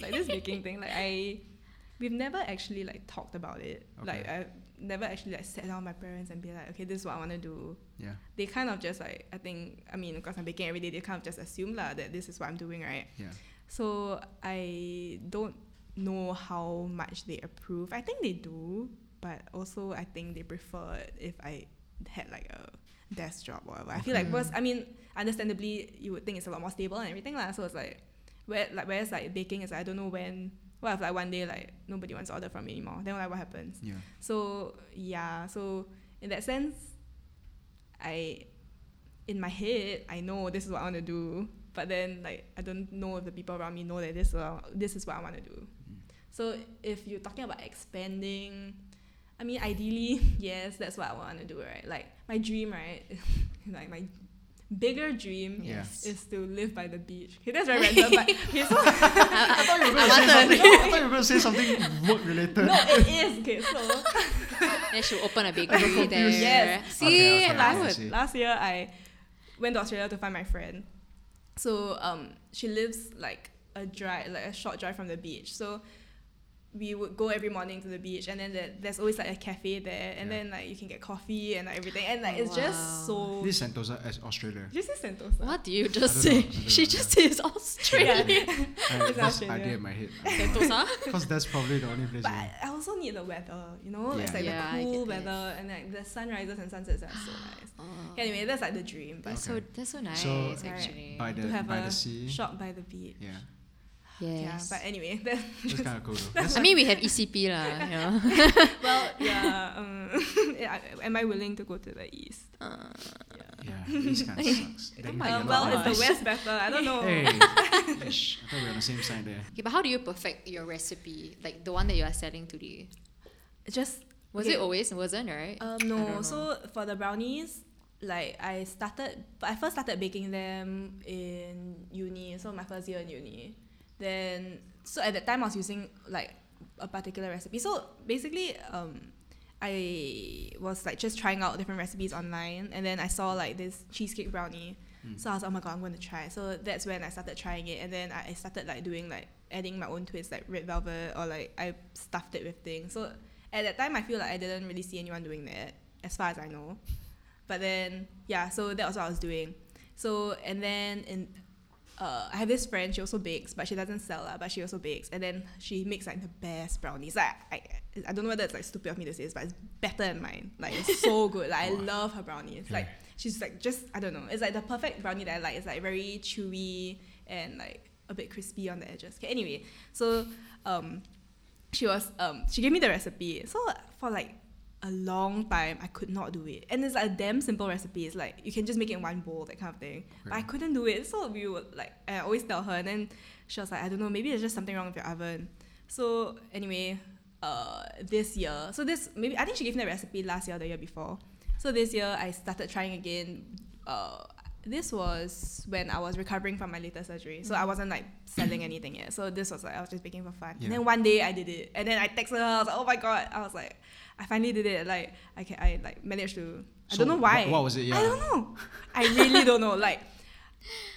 like this baking thing, like I we've never actually like talked about it. Like Okay. I never actually like sat down with my parents and be like, okay, this is what I want to do. Yeah. They kind of just like I think I mean because I'm baking every day, they kind of just assume lah that this is what I'm doing, right? Yeah. So I don't know how much they approve. I think they do, but also I think they prefer if I had like a desk job or whatever. I feel like mm. Okay. because I mean, understandably, you would think it's a lot more stable and everything lah. So it's like, where like whereas like baking is I don't know when. What if like one day like nobody wants to order from me anymore? Then like what happens? Yeah. So yeah, so in that sense, I in my head I know this is what I want to do, but then like I don't know if the people around me know that this is what, this is what I want to do. So if you're talking about expanding, I mean ideally yes, that's what I want to do, right? Like my dream, right? like my bigger dream Yeah. is to live by the beach. Okay, that's very random, but okay, so I thought you were going to say something. I thought you were going to say something work related. no, it is okay. So They should open a bakery there. Yes. See, Okay, okay, I I see. last year I went to Australia to find my friend. So um, she lives like a drive, like a short drive from the beach. So we would go every morning to the beach, and then there, there's always like a cafe there, and Yeah. then like you can get coffee and like everything, and like Oh, it's wow. just so. This is Sentosa as Australia. Did you say Sentosa? What do you just I say? know, She know, just says Australia. I have It's Australia. idea in my head. Sentosa. Because that's probably the only place. But I I also need the weather, you know. yeah. It's like Yeah, the cool that. weather, and like the sunrises and sunsets are so nice. Oh, Anyway, that's like the dream. But that's Okay. so that's so nice So- actually. by the to have by a the sea. shop by the beach. Yeah, yes. Yeah, but anyway, that, that's kind of cool. Though. That's, I mean, we have ECP lah. You know. well, yeah. Um, am I willing to go to the east? Uh, yeah, this kind of sucks. Then my you're Um, not well, allowed. is the west better? I don't know. Hey, ish, I thought we were on the same side there. okay, but how do you perfect your recipe? Like the one that you are selling today. It's Just Was Okay. it always? It wasn't right? um, no. So for the brownies, like I started, I first started baking them in uni. So my first year in uni. Then so at that time I was using like a particular recipe. So basically, um, I was like just trying out different recipes online, and then I saw like this cheesecake brownie. Mm. So I was like, oh my god, I'm going to try. So that's when I started trying it, and then I started like doing like adding my own twist, like red velvet, or like I stuffed it with things. So at that time, I feel like I didn't really see anyone doing that, as far as I know. But then yeah, so that was what I was doing. So and then in uh, I have this friend. She also bakes, but she doesn't sell lah. But she also bakes, and then she makes like the best brownies. Like I, I don't know whether it's like stupid of me to say this, but it's better than mine. Like it's so good. Like I love her brownies. Like she's like just I don't know. It's like the perfect brownie that I like. It's like very chewy and like a bit crispy on the edges. Okay, anyway, so um, she was um she gave me the recipe. So for like a long time I could not do it. And it's like a damn simple recipe. It's like you can just make it in one bowl, that kind of thing. But I couldn't do it. So we would like I always tell her and then she was like, I don't know, maybe there's just something wrong with your oven. So anyway, uh this year. So this maybe I think she gave me the recipe last year or the year before. So this year I started trying again. Uh this was when I was recovering from my latest surgery. So I wasn't like selling anything yet. So this was like I was just baking for fun. Yeah. And then one day I did it. And then I texted her, I was like, oh my god. I was like, I finally did it. Like I can I like managed to I don't know why. What, what was it? Yeah. I don't know. I really don't know. Like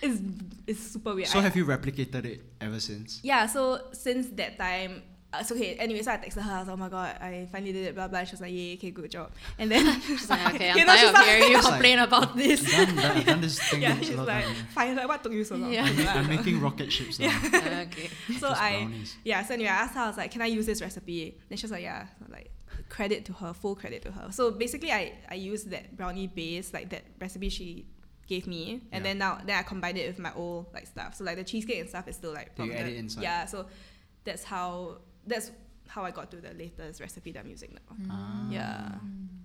it's it's super weird. So I- have you replicated it ever since? yeah, so since that time, so okay. Anyway, so I texted her. I was like, oh my god, I finally did it. Blah blah. She was like, yeah, okay, good job. And then She's like, okay, I'm You know, tired of like- hearing you It's like- complain about this. Done, done, I've done this thing yeah, she's like, time, fine. Like, what took you so long? Yeah. I don't know. I'm making rocket ships now. okay. so Just I brownies. yeah. So anyway, I asked her. I was like, can I use this recipe? Then she was like, yeah. So like credit to her, full credit to her. So basically, I I used that brownie base, like that recipe she gave me, and Yeah. then now then I combined it with my old like stuff. So like the cheesecake and stuff is still like Do you add it inside? Yeah, so that's how that's how I got to the latest recipe that I'm using now. Ah. Yeah.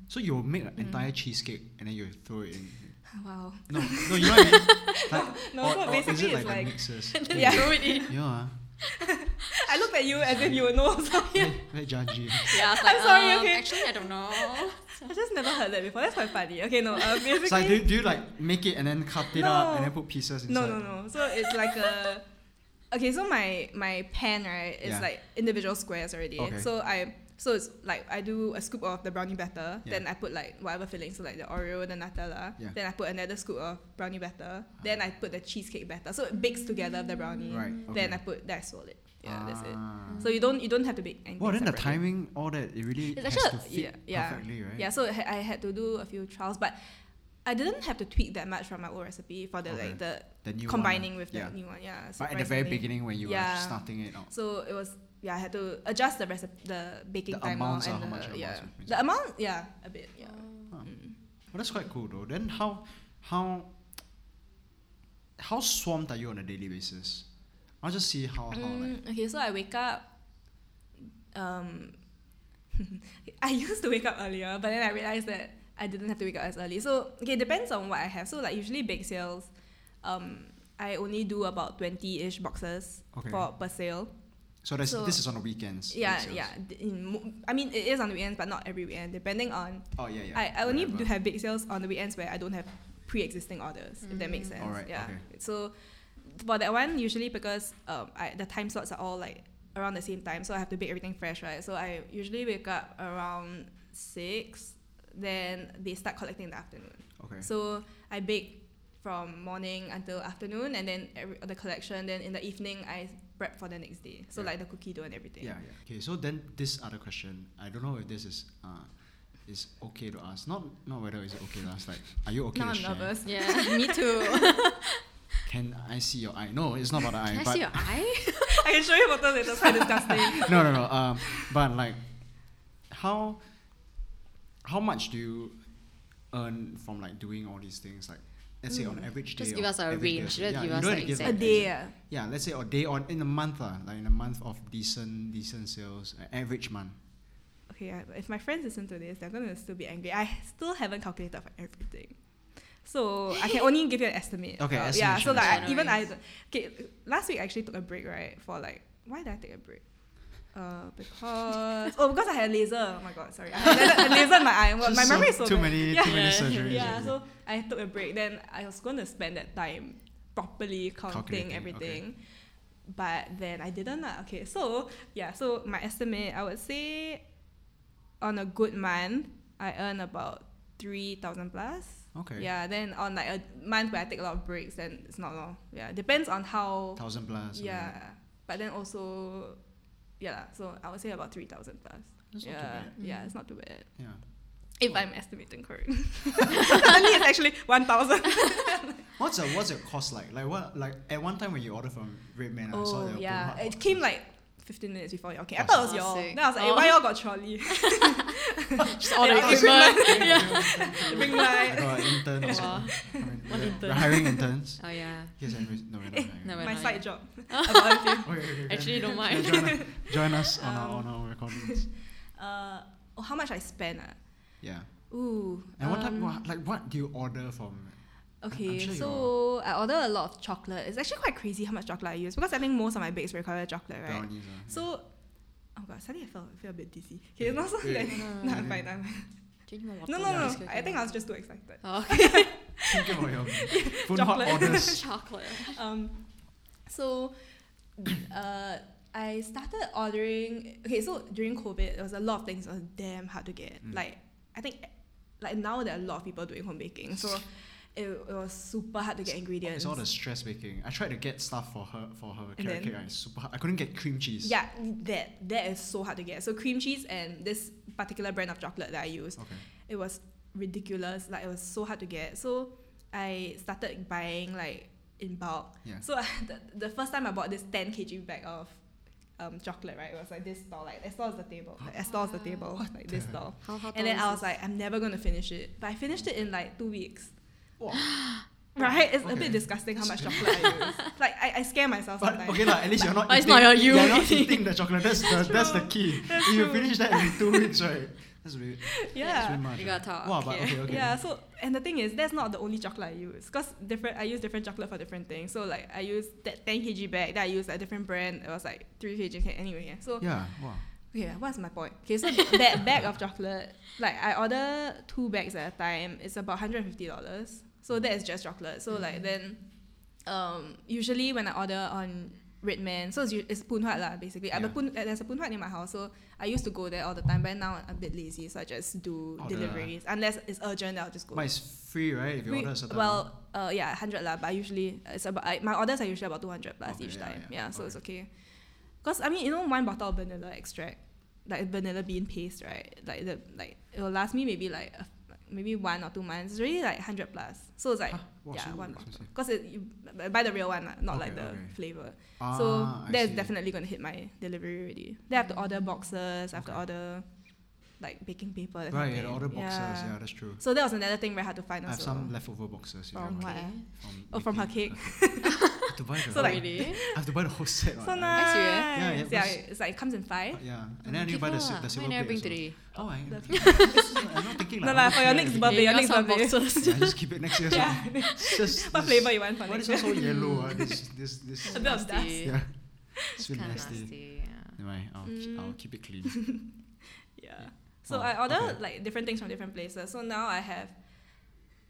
So you make an Mm. entire cheesecake and then you throw it in. Wow. No, no, you know what I mean? Like, No, or, so or is basically it like it's the like- mixers? Yeah. Throw it in. Yeah. ah. I looked at you as if you would know. So Very, very judgy. Yeah, I was like, I'm sorry, um, okay. Actually, I don't know. I just never heard that before. That's quite funny. Okay, no. Uh, basically, It's like, do, do you like make it and then cut it up and then put pieces inside? No, no, no. So it's like a. Okay, so my my pan right is Yeah. like individual squares already. Okay. So I so it's like I do a scoop of the brownie batter, Yeah. then I put like whatever filling, so like the Oreo, the Nutella. Yeah. Then I put another scoop of brownie batter. Then I put the cheesecake batter, so it bakes together the brownie. Right. Okay. Then. I put that's all it. Yeah, that's it. Ah. So you don't you don't have to bake anything. Well, then the timing, all that, it really It's has actually to fit yeah, yeah. perfectly, right? Yeah, so I I had to do a few trials, but I didn't have to tweak that much from my old recipe for the Okay. like the The combining one, with yeah. the new one. Yeah. But at the very beginning when you Yeah. were starting it out. So it was yeah, I had to adjust the recipe, the baking The time amounts and are how the, much yeah, the amount yeah a bit yeah. Huh. Mm. Well, that's quite cool though. Then how how how swamped are you on a daily basis? I'll just see how how like Mm, okay, so I wake up. Um, I used to wake up earlier, but then I realized that I didn't have to wake up as early. So okay, depends on what I have. So like usually bake sales, um, I only do about twenty ish boxes Okay. for per sale. so so- this is on the weekends. Yeah, yeah. In, I mean, it is on the weekends, but not every weekend. Depending on, Oh yeah, yeah. I, I only whatever. do have big sales on the weekends where I don't have pre-existing orders. If that makes sense. Alright, yeah. okay. So for that one, usually because um, I, the time slots are all like around the same time, so I have to bake everything fresh, right? So I usually wake up around six, then they start collecting in the afternoon. Okay. So I bake from morning until afternoon, and then every, the collection. Then in the evening, I prep for the next day. So Yeah. like the cookie dough and everything. Yeah, yeah. Okay, so then this other question, I don't know if this is uh is okay to ask. Not not whether it's okay to ask. Like, are you okay now to I'm share? nervous. Yeah, me too. Can I see your eye? No, it's not about the eye. Can I but see your eye? I can show you photos later. It's quite disgusting. no, no, no. Um, but like, how how much do you earn from like doing all these things? Like, let's say on average day. Just give us a every day or range, so. don't Yeah, give us don't the have to give, A day. Yeah. Yeah, let's say a day on in a month, uh, like in a month of decent decent sales, uh, average month. Okay, I- if my friends listen to this, they're gonna still be angry. I still haven't calculated for everything, so I can only give you an estimate. Okay, Uh, yeah. So estimation, like I, estimation. even I, okay, last week I actually took a break right for like why did I take a break? Uh, because oh because I had a laser. Oh my god, sorry. I had a laser in my eye. Well, my Just memory is so too bad. many Yeah. too many Yeah. surgeries. Yeah, so I took a break. Then I was going to spend that time properly Calculating, counting okay. everything. But then I didn't. lah. Okay, so yeah, so my estimate, I would say on a good month, I earn about 3,000 plus. okay. Yeah, then on like a month where I take a lot of breaks, then it's not long. Yeah, depends on how. Thousand plus. okay. Yeah, but then also, yeah, so I would say about 3,000 plus. That's not yeah, too bad. yeah, mm-hmm. it's not too bad. Yeah. If I'm estimating correct. Suddenly it's actually 1,000. What's the what's your cost like? Like what like at one time when you order from RedMan, I saw Oh, the yeah. It came like 15 minutes before you. Okay, I Oh, thought it was y'all. sick. Then I was like, Oh. why y'all got trolley? Just all the Yeah, equipment. Ring I light. got an intern also. Wow. I mean, One we're, intern. we're hiring interns. Oh yeah. Yes, anyways, no, we're not hiring. No, we're My not side yet. job. About. Okay, okay, okay. Actually, don't Then mind. Join, us- join us on, our, Um, on our recordings. Uh, oh, how much I spend? Uh? Yeah. Ooh. And what type, um, what, like, what do you order from? Okay, sure so I order a lot of chocolate. It's actually quite crazy how much chocolate I use because I think most of my bakes require chocolate, right? Brownies. Uh, So, oh god, suddenly I felt, I feel a bit dizzy. Okay, it's not so Yeah. that. No, No, I'm fine. I'm fine. Do you need more water? No, no, no. I think. I was just too excited. Oh, okay. Think about your phone Chocolate. orders. Chocolate. Um, so, uh, I started ordering. Okay, so during COVID, there was a lot of things that was damn hard to get. Mm. Like, I think, like now there are a lot of people doing home baking, so it, it was super hard to get ingredients. It's all the stress baking. I tried to get stuff for her for her And carrot then- cake. and It's super hard. I couldn't get cream cheese. yeah, that that is so hard to get. So cream cheese and this particular brand of chocolate that I use, Okay. it was ridiculous. Like it was so hard to get. So I started buying like in bulk. Yeah. So the, the first time I bought this 10 kg bag of um, chocolate, right? It was like this tall, like as tall as the table. Like, as tall as the table, like this the- tall. How, how And then I is was like, I'm never gonna finish it. But I finished it in like two weeks. Wow. Right? It's a bit disgusting how much chocolate I use. Like I, I scare myself But sometimes. okay lah, at least you're not. But it's eating, not your you. You're not eating the chocolate. That's the that's the key. That's if you finish that in two weeks, right? That's really that's yeah. really much. You gotta talk. Wow, but yeah. okay, okay. Yeah, so and the thing is that's not the only chocolate I use. Cause different I use different chocolate for different things. So like I use that ten kg bag, that I use a different brand, it was like three kg okay, anyway. Yeah. So Yeah. Wow. yeah, what's my point? Okay, so that bag of chocolate, like I order two bags at a time, it's about hundred and fifty dollars. So that is just chocolate. So like then um usually when I order on RedMan, so it's, it's Phoon Huat lah basically. I'm. Phoon, uh, there's a Phoon Huat near my house, so I used to go there all the time. But now I'm a bit lazy, so I just do Order. deliveries unless it's urgent. I'll just go. But it's free, right? If you order a certain well, uh, yeah, hundred lah. But usually it's about I, my orders are usually about two hundred plus Okay, each yeah, time. yeah. Yeah, so it's okay. Cause I mean, you know, one bottle of vanilla extract, like vanilla bean paste, right? Like the like it will last me maybe like, a, like maybe one or two months. It's really like hundred plus. So it's like Huh? Yeah, so one Cause it you buy the real one, not like the okay. flavor. Ah, so that's definitely gonna hit my delivery already. They have to order boxes. I have to Okay. order like baking paper. that Right, of you order boxes. Yeah. that's true. So that was another thing very hard to find I have some leftover boxes. you From what? From Oh, from her cake. Okay. I have to buy the. So, like- really? I have to buy the whole set. So one. nice. serious? Yeah, yeah, Yeah, it's like it comes in five. Uh, yeah, and then I need to buy the, si- the silver plate bring also. today? Oh, I. I'm not thinking No like. lah, I'm for your next birthday, your next birthday. boxes. Yeah, just keep it next year. Yeah. Just What this- flavor you want for Why is it so yellow? Uh, this this this. A bit of dust. Nasty. Yeah, it's It's kinda nasty. nasty. Yeah. Anyway, I'll, ke- I'll Mm. keep it clean. Yeah. So Oh, I order okay. like different things from different places. So now I have,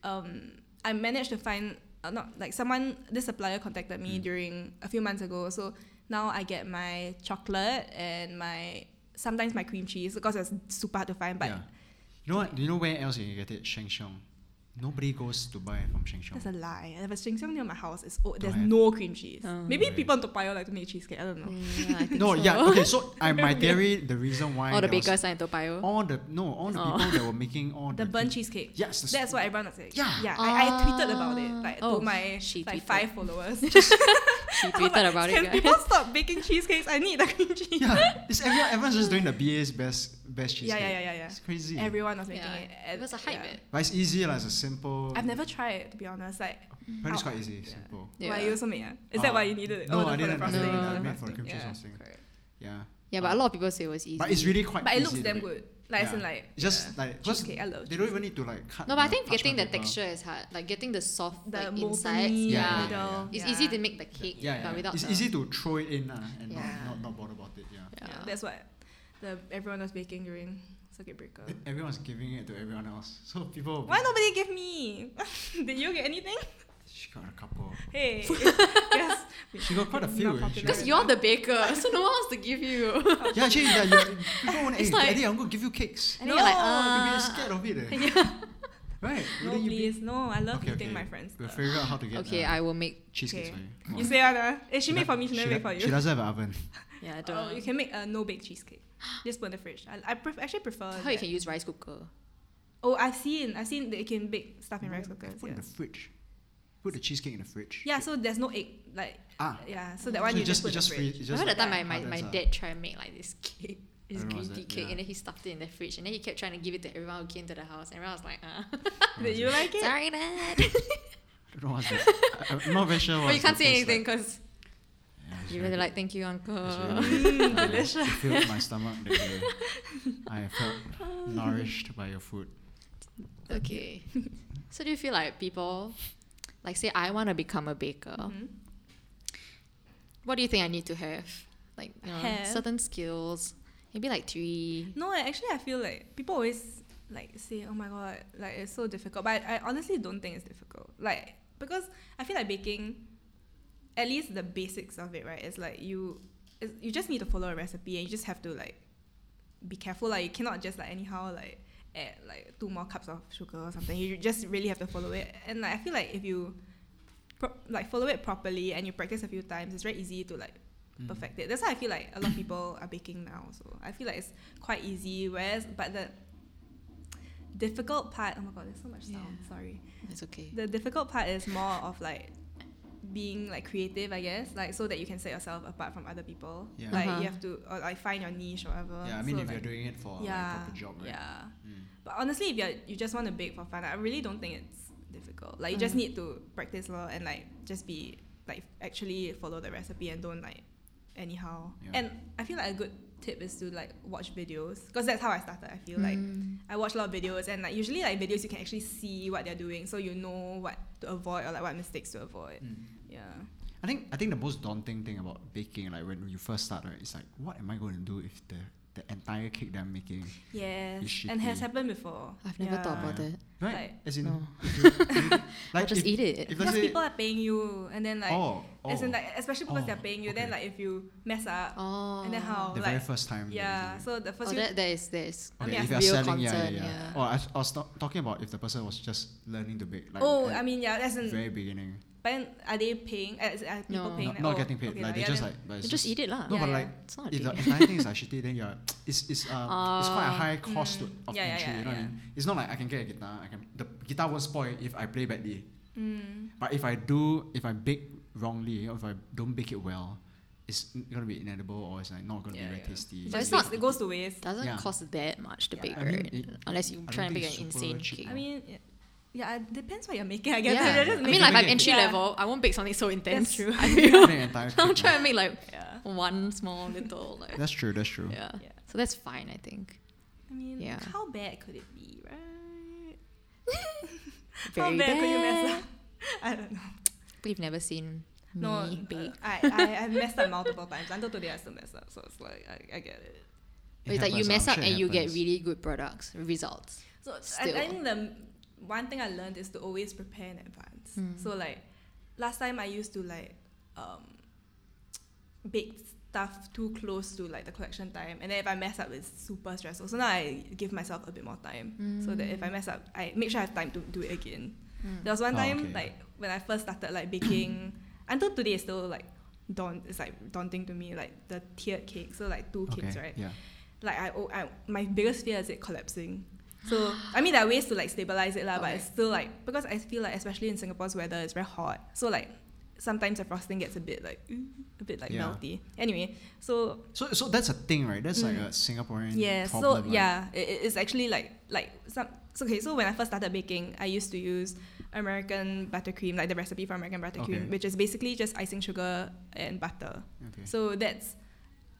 um, I managed to find uh, not like someone this supplier contacted me Mm. during a few months ago. So now I get my chocolate and my sometimes my cream cheese because it's super hard to find. But yeah. You know what? Do you know where else you can get it? Sheng. Nobody goes to buy from Sheng Siong. that's a lie. I have a Sheng Siong near my house. It's oh, there's no cream cheese. Oh. Maybe Okay. people in Toa Payoh like to make cheesecake. I don't know. Mm, yeah, I No, so. yeah, okay. So I, my theory, the reason why All the there was bakers are in Toa all the no, all the Oh. people that were making all The the burnt cheesecake. Yes, the That's what everyone was saying. Yeah. Yeah. I, I tweeted about it like Oh, to my she like tweeted. five followers. She tweeted about Can it, people guys. stop baking cheesecakes? I need the cream cheese. Yeah, it's everyone. Everyone's just doing the BA's best best Yeah, cheesecake. yeah, yeah, yeah, yeah. It's crazy. Everyone was making Yeah, it. it was a hype. yeah. but it's easy, like it's a simple. I've never tried it to be honest. Like, Apparently, it's quite easy, yeah. simple. Yeah. why you also make? ah? Is that Uh, why you needed it? no, oh, the- I didn't. I frosting. didn't. No. I made for the frosting, cream cheese yeah, frosting. correct. Yeah, Yeah, but a lot of people say it was easy. but it's really quite. But it looks damn good. Like, as in Yeah. like, It's just yeah. like because cheesecake. I love they don't even need to like cut. no, but I think getting the paper. texture is hard. Like getting the soft the like molten insides. Yeah, Yeah, yeah, yeah. It's yeah. easy to make the cake, Yeah, yeah. but without it's the, easy to throw it in uh, and Yeah. not, not not bother about it. Yeah. Yeah. Yeah, that's what the everyone was baking during circuit breaker. Everyone's giving it to everyone else, so people. Why nobody give me? Did you get anything? She got a couple. Hey, guess She got quite a few. popular. Because you're the baker, so no one wants to give you. yeah, actually, yeah, you people want. Hey, It's like- Eddie, I'm gonna give you cakes. And then you're like, No, You'll uh, scared of it. Eh. yeah. Right? no, Wouldn't you be- please, no. I love Okay, eating okay. my friends. We'll figure out how to get. Okay, uh, I will make. cheesecakes Okay. for you. You Come on. say Anna. Eh, she do- made for me. She never do- made for you. She doesn't have an oven. Yeah, I don't Oh, know. you can make a no bake cheesecake. Just put in the fridge. I, I pref- actually prefer. How you can use rice cooker? Oh, I've seen. I've seen that you can bake stuff in rice cookers. Put Yeah. in the fridge. Put the cheesecake in the fridge. Yeah. So there's no egg. Like Ah. yeah. So that one So you just, just put it just in the fridge. It's I just remember that like time my, my, my ah. dad tried to make like this cake, this I green tea cake, yeah. and then he stuffed it in the fridge, and then he kept trying to give it to everyone who came to the house, and everyone was like, uh. Did you like it? Sorry, Dad. I don't know what's that. I, I'm not very sure but you can't the say taste anything Like. because Yeah, it's you very really good. like, thank you, Uncle. It's very. I- delicious. Filled my stomach. I felt nourished by your food. Okay. so do you feel like people, like say I want to become a baker, Mhm. what do you think I need to have? Like you know, Have? certain skills, maybe like three. No, actually, I feel like people always like say, "Oh my god, like it's so difficult." But I, I honestly don't think it's difficult. Like because I feel like baking, at least the basics of it, right? It's like you, it's, you just need to follow a recipe, and you just have to like be careful. Like you cannot just like anyhow like add like two more cups of sugar or something. You just really have to follow it. And like I feel like if you pro- like follow it properly and you practice a few times, it's very easy to like Mm. perfect it. That's why I feel like a lot of people are baking now. So I feel like it's quite easy. Whereas, but the difficult part, oh my god, there's so much sound. Yeah. Sorry. It's okay. The difficult part is more of like being like creative, I guess, like so that you can set yourself apart from other people. Yeah. Like Uh-huh. you have to or like find your niche or whatever. Yeah, I mean, So, if like, you're doing it for yeah, like, a proper job, right? yeah. Mm. But honestly, if you you just want to bake for fun, I really don't think it's difficult. Like you just Mm. need to practice law and like just be like actually follow the recipe and don't like anyhow. Yeah. And I feel like a good tip is to like watch videos because that's how I started. I feel like Mm. I watch a lot of videos and like usually like videos you can actually see what they're doing so you know what to avoid or like what mistakes to avoid. Mm. Yeah. I think I think the most daunting thing about baking, like when you first start, right, is like, what am I going to do if the the entire cake that I'm making, Yes. It's And has happened before. I've never thought about Yeah. that. right? Like- As in, No. you- if you- I'll like just if, eat it. If let's Because say, people are paying you and then like oh, oh, as in like oh, especially because Oh, they're paying you, then like if you mess up oh. and then how the like very first time. yeah, you- so the first Oh, few that, that is that is. I Okay, mean, if you're real selling, yeah, yeah, yeah. yeah. Oh, I, was- I was ta- talking about if the person was just learning to bake, like Oh, I mean yeah, that's in very beginning, but then are they paying? Uh, are people No. paying? not, not oh, getting paid. okay like they yeah, just like, but it's You just eat it lah. No, Yeah, but yeah. like It's not if the entire thing is like shitty, then you're it's it's uh it's quite a Ah. high cost to, Mm. of Yeah, yeah, entry. yeah, you know what I mean? It's not like I can get a guitar. I can the guitar won't spoil if I play badly. Mm. But if I do, if I bake wrongly, or if I don't bake it well, it's gonna be inedible or it's like not gonna Yeah, be very yeah. tasty. It But just it's not- it goes to waste. doesn't Yeah. cost that much to Yeah. bake, I mean, right? it- Unless you try and bake an insane cake. I mean, yeah, yeah, it depends what you're making. I guess. yeah. You're just I mean, like make I'm it- entry Yeah. level. I won't bake something so intense. That's true. I feel. Make an entire I'll cake, try man. and make like yeah. one small little like. That's true. That's true. Yeah. Yeah. So that's fine, I think. I mean, Yeah. how bad could it be, right? Very how bad, could you mess up? I don't know. We've never seen No, me bake. uh, I, I I've messed up multiple times. Until today, I still mess up. So it's like I, I get it. It it's like you mess I'm up sure it and you get really good products results. So I, Still. I think the one thing I learned is to always prepare in advance. Mm. So like last time I used to like um, bake stuff too close to like the collection time, and then if I mess up, it's super stressful. So now I give myself a bit more time, so that if I mess up, I make sure I have time to do it again. Mm. There was one time okay. like when I first started like baking, until today it's still like daunt. It's like daunting to me like the tiered cake. So like two Okay. cakes, right? Yeah. like I, oh, I my biggest fear is it collapsing. So I mean there are ways to like stabilize it lah, but it's still like because I feel like especially in Singapore's weather it's very hot. So like sometimes the frosting gets a bit like mm, a bit like Yeah. melty. Anyway, so So so that's a thing, right? That's like Mm. a Singaporean yeah, so problem. like- yeah, it, it- it's actually like like some. So okay, so when I first started baking, I used to use American buttercream, like the recipe for American buttercream, Okay. which is basically just icing sugar and butter. Okay. So that's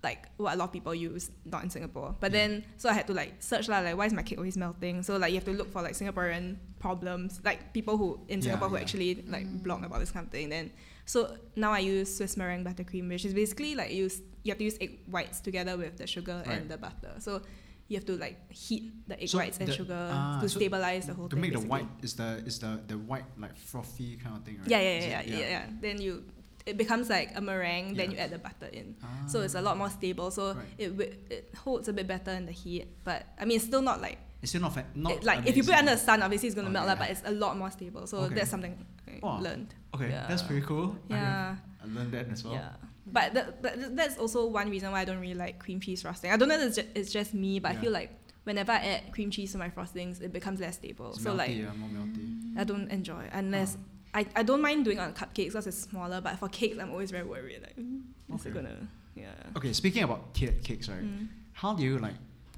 like what a lot of people use, not in Singapore. But Yeah. then, so I had to like search lah, like why is my cake always melting? So like you have to look for like Singaporean problems, like people who in Yeah, Singapore who yeah. actually like Mm. blog about this kind of thing. Then so now I use Swiss meringue buttercream, which is basically like use you have to use egg whites together with the sugar Right. and the butter. So you have to like heat the egg So whites and the- sugar ah, to so stabilize the whole to thing. To make the white is the is the the white like frothy kind of thing, right? Yeah, yeah, yeah, yeah, yeah, yeah. Then you it becomes like a meringue. Then Yeah. you add the butter in. So it's a Ah. lot more stable. So Right. it it holds a bit better in the heat. But I mean, it's still not like It's still not fa- not it, like if you put it amazing. under the sun, obviously it's gonna Okay, melt yeah. But it's a lot more stable. So Okay. that's something I Wow. learned. Okay, that's pretty cool. Yeah, I learned that as well. yeah. But that, that, that's also one reason why I don't really like cream cheese frosting. I don't know if it's just, it's just me, but Yeah. I feel like whenever I add cream cheese to my frostings, it becomes less stable. It's so melty, like yeah, more melty. I don't enjoy unless Ah. I, I don't mind doing on cupcakes because it's smaller. But for cakes, I'm always very worried. Like, mm, is it gonna yeah. Okay, speaking about tiered cakes, right? Mm. How do you like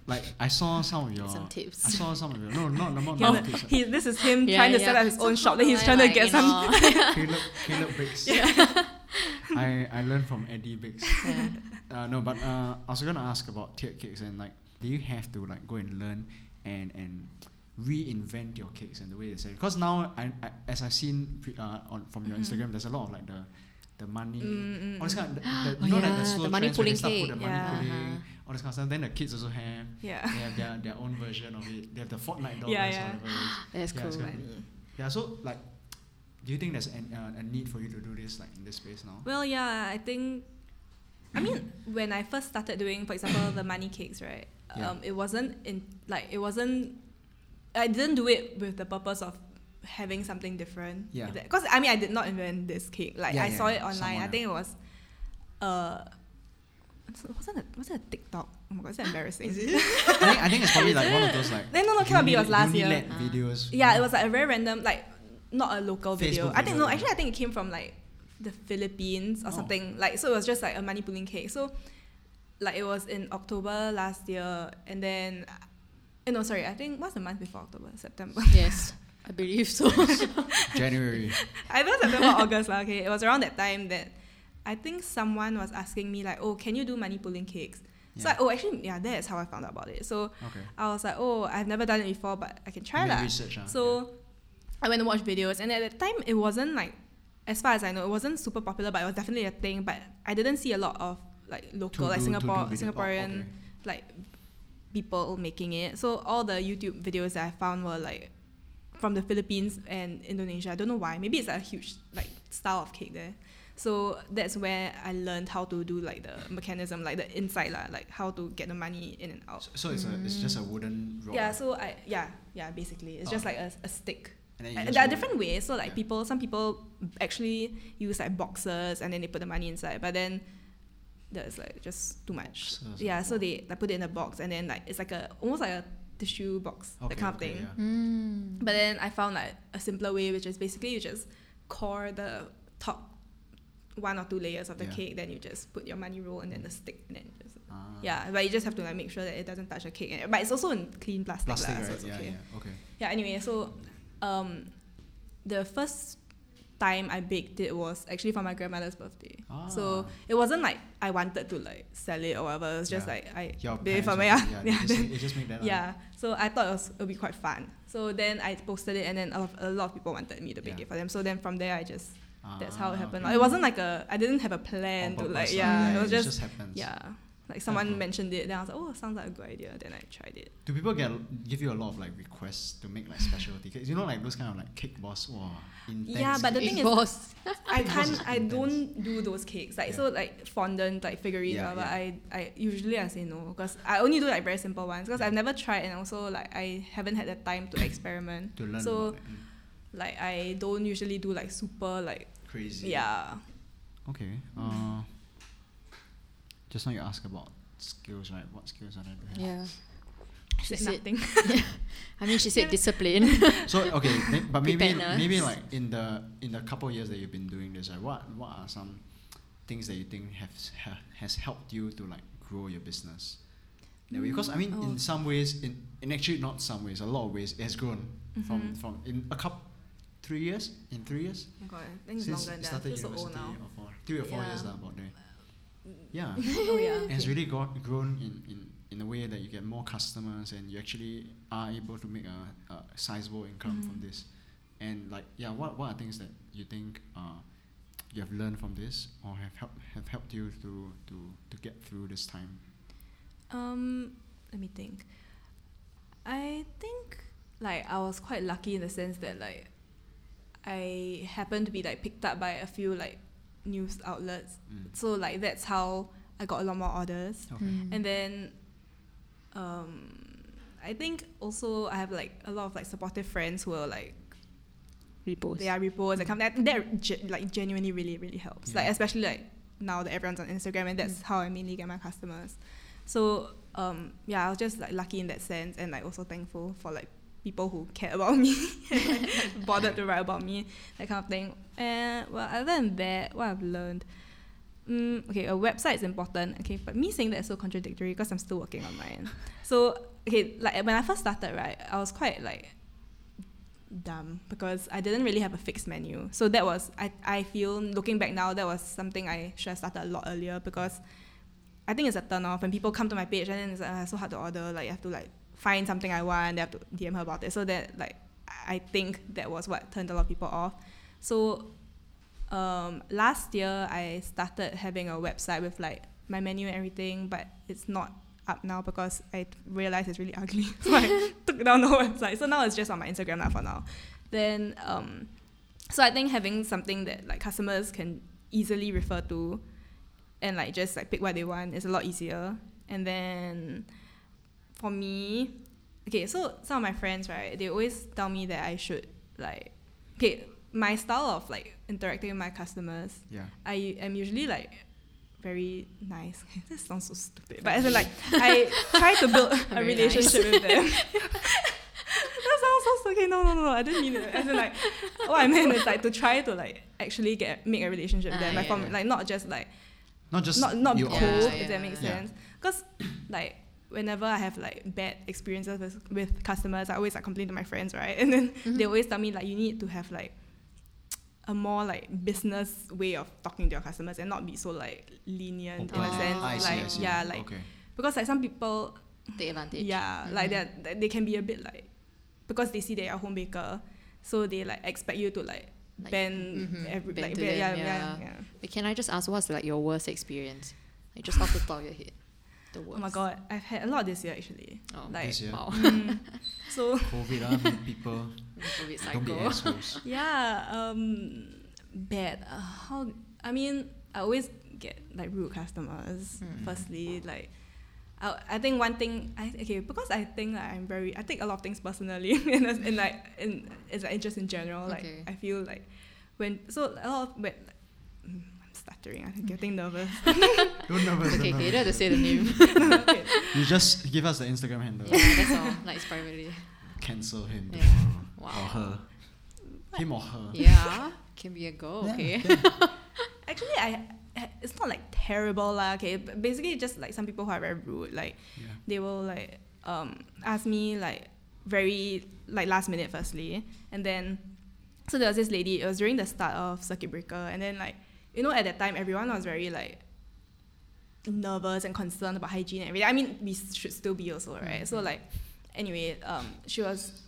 like I saw some of your Some I saw some of your no no no not He not tips. he, this is him Yeah, trying to yeah. set up his own shop. Then he's trying do I, to get some. you know, Caleb Caleb Bakes. I I learned from Eddie Bakes. yeah. Uh, no, but uh, I was gonna ask about tiered cakes and like, do you have to like go and learn and and reinvent your cakes and the way they say? Because now, I, I as I've seen uh, on from your Mhm. Instagram, there's a lot of like the the money. Mm, mm, All this mm. kind of, the, the, Oh you know like the slow the money trends where they start put the money Yeah. pulling, Uh-huh. all this kind of stuff. Then the kids also have. Yeah. They have their, their own version of it. They have the Fortnite dollars, Yeah, yeah. whatever it is. That's Yeah, cool. it's Yeah, so like, do you think there's an, uh, a need for you to do this like in this space now? Well, yeah, I think. I mean, when I first started doing, for example, the money cakes, right? Yeah. Um, it wasn't in like it wasn't. I didn't do it with the purpose of having something different. Yeah. Because I mean, I did not invent this cake. Like Yeah, I yeah, saw it online. Someone I think it was. Uh, wasn't it was it a TikTok? Oh my god, it's embarrassing. it? I think I think it's probably like one of those like. Then no, no, cannot be. It was last year. Ah. videos. Yeah, it was like a very random, like not a local video. Facebook I think video, no, actually I think it came from like the Philippines or Oh. something. Like so, it was just like a money pulling cake. So, like it was in October last year, and then, uh, no, sorry, I think what's the month before October? September. Yes. I believe so. January. I know September, August lah. Okay, it was around that time that I think someone was asking me like, "Oh, can you do money pulling cakes?" So I, oh, actually, yeah, that's how I found out about it. So Okay. I was like, "Oh, I've never done it before, but I can try You made lah." research, ah, So I went to watch videos, and at that time, it wasn't like, as far as I know, it wasn't super popular, but it was definitely a thing. But I didn't see a lot of like To local, like do- Singapore, video- oh, Singaporean okay. like people making it. So all the YouTube videos that I found were like from the Philippines and Indonesia. I don't know why. Maybe it's like a huge like style of cake there. So that's where I learned how to do like the mechanism, like the inside lah, like how to get the money in and out. So, so it's a it's just a wooden rod. Yeah, so I yeah yeah basically it's just Oh. like a, a stick. and Uh, just there are different ways. So like Yeah. people, some people actually use like boxes and then they put the money inside. But then there's like just too much. So yeah, like, so wow. they like put it in a box and then like it's like a almost like a tissue box, Okay, that kind okay, of thing. yeah. Mm. But then I found like a simpler way, which is basically you just core the top one or two layers of the Yeah. cake, then you just put your money roll and then the stick, and then just Ah. yeah. But you just have to like make sure that it doesn't touch the cake. But it's also in clean plastic, Plastic, lah, right? so it's yeah, okay yeah. Okay. yeah anyway so um the first time i baked it was actually for my grandmother's birthday so Ah. it wasn't like i wanted to like sell it or whatever it was just Yeah. like i Your did for were- yeah yeah, yeah, It just, just made that. yeah so i thought it was it would be quite fun so then i posted it and then a lot, a lot of people wanted me to bake Yeah. it for them so then from there i just that's how it Ah, happened okay. it wasn't like a i didn't have a plan to like lah. yeah, it was it just, happens. yeah like someone cool. mentioned it then i was like oh sounds like a good idea then i tried it Do people get give you a lot of like requests to make like specialty cakes? You know, like those kind of like cake boss, wow, intense. Yeah, but the cake. thing is- boss. I can't. I don't do those cakes. Like Yeah. so, like fondant, like figurines. Yeah, yeah. I, I usually I say no because I only do like very simple ones because I've never tried and also like I haven't had the time to experiment. to learn so. Mm. like I don't usually do like super like Crazy. yeah. Okay. Uh, just now you ask about skills, right? What skills are there to? Yeah. She She said said- nothing. I mean, she said discipline. So okay, may- but maybe Preparedness. maybe like in the in the couple of years that you've been doing this, right? What what are some things that you think have ha, has helped you to like grow your business? That way? Because I mean, Oh. in some ways, in in actually not some ways, a lot of ways, it has grown from Mhm. from in a couple three years in three years Oh God, I think it's since longer you than that. I started feel so old university now. or four, three or four years now about there. Yeah. oh yeah. It has really got, grown in, in, in a way that you get more customers and you actually are able to make a, a sizable income from Mhm. this. And like, yeah, what, what are things that you think uh, you have learned from this or have helped have helped you to, to, to get through this time? Um, let me think. I think like I was quite lucky in the sense that like I happened to be like picked up by a few like news outlets. Mm. So like that's how I got a lot more orders. Okay. Mm. And then um I think also I have like a lot of like supportive friends who are like Repost. they are reposts and come that that ge- like genuinely really really helps like especially like now that everyone's on Instagram and that's how I mainly get my customers so um yeah I was just like lucky in that sense and like also thankful for like people who care about me bothered to write about me that kind of thing and well other than that what I've learned Mm, okay, a website is important. Okay, but me saying that is so contradictory because I'm still working on mine. So okay, like when I first started, right, I was quite like dumb because I didn't really have a fixed menu. So that was I I feel looking back now that was something I should have started a lot earlier because I think it's a turn off when people come to my page and then it's like, "Ah, so hard to order. Like you have to like find something I want, they have to DM her about it. So that like I think that was what turned a lot of people off. So um, last year I started having a website with like my menu and everything, but it's not up now because I realized it's really ugly. So I took down the website. So now it's just on my Instagram now for now. Then um, so I think having something that like customers can easily refer to and like just like pick what they want is a lot easier. And then for me, okay, so some of my friends, right, they always tell me that I should like okay, my style of like interacting with my customers Yeah. I am usually like very nice. this sounds so stupid. But as in like I try to build a relationship with them. that sounds so. Okay, no no no. I didn't mean it. As in like what I meant is like to try to like actually get make a relationship with them. Ah, like yeah, from yeah. like not just like Not just not not order. Yeah, if that makes sense. Because like whenever I have like bad experiences with, with customers, I always like complain to my friends, right? And then they always tell me like you need to have like a more like business way of talking to your customers and not be so like lenient in a Oh, sense. I like see. yeah, like okay. because like some people Take advantage. yeah, like Mhm. that they can be a bit like because they see that you're a home baker, so they like expect you to like, Like, bend mhm, every bend like yeah, them, yeah, yeah. yeah. But can I just ask what's like your worst experience? Like just off the top of your head. The worst. Oh my god, I've had a lot this year actually. Oh, Like This year? wow. mm, so COVID, make people COVID don't be cycle. assholes. yeah, um, bad. Uh, how? I mean, I always get like rude customers. Mm. Firstly, like. I, I think one thing I okay because I think that I'm very I take a lot of things personally in, a- in like in it's like just in general like Okay. I feel like when so a lot of when I'm stuttering I'm getting nervous Don't nervous. Okay, don't okay, you don't have to say the name. Okay. You just give us the Instagram handle. yeah, that's all. Like it's privately. Cancel him Yeah. tomorrow. Wow. Or her. Him or her. Yeah, can be a go. Yeah, Okay. Actually, I it's not like terrible lah. Okay, but basically just like some people who are very rude. Like Yeah. they will like um ask me like very like last minute firstly, and then so there was this lady. It was during the start of circuit breaker, and then like you know at that time everyone was very like nervous and concerned about hygiene and everything. I mean, we should still be also, right? So like anyway, um, she was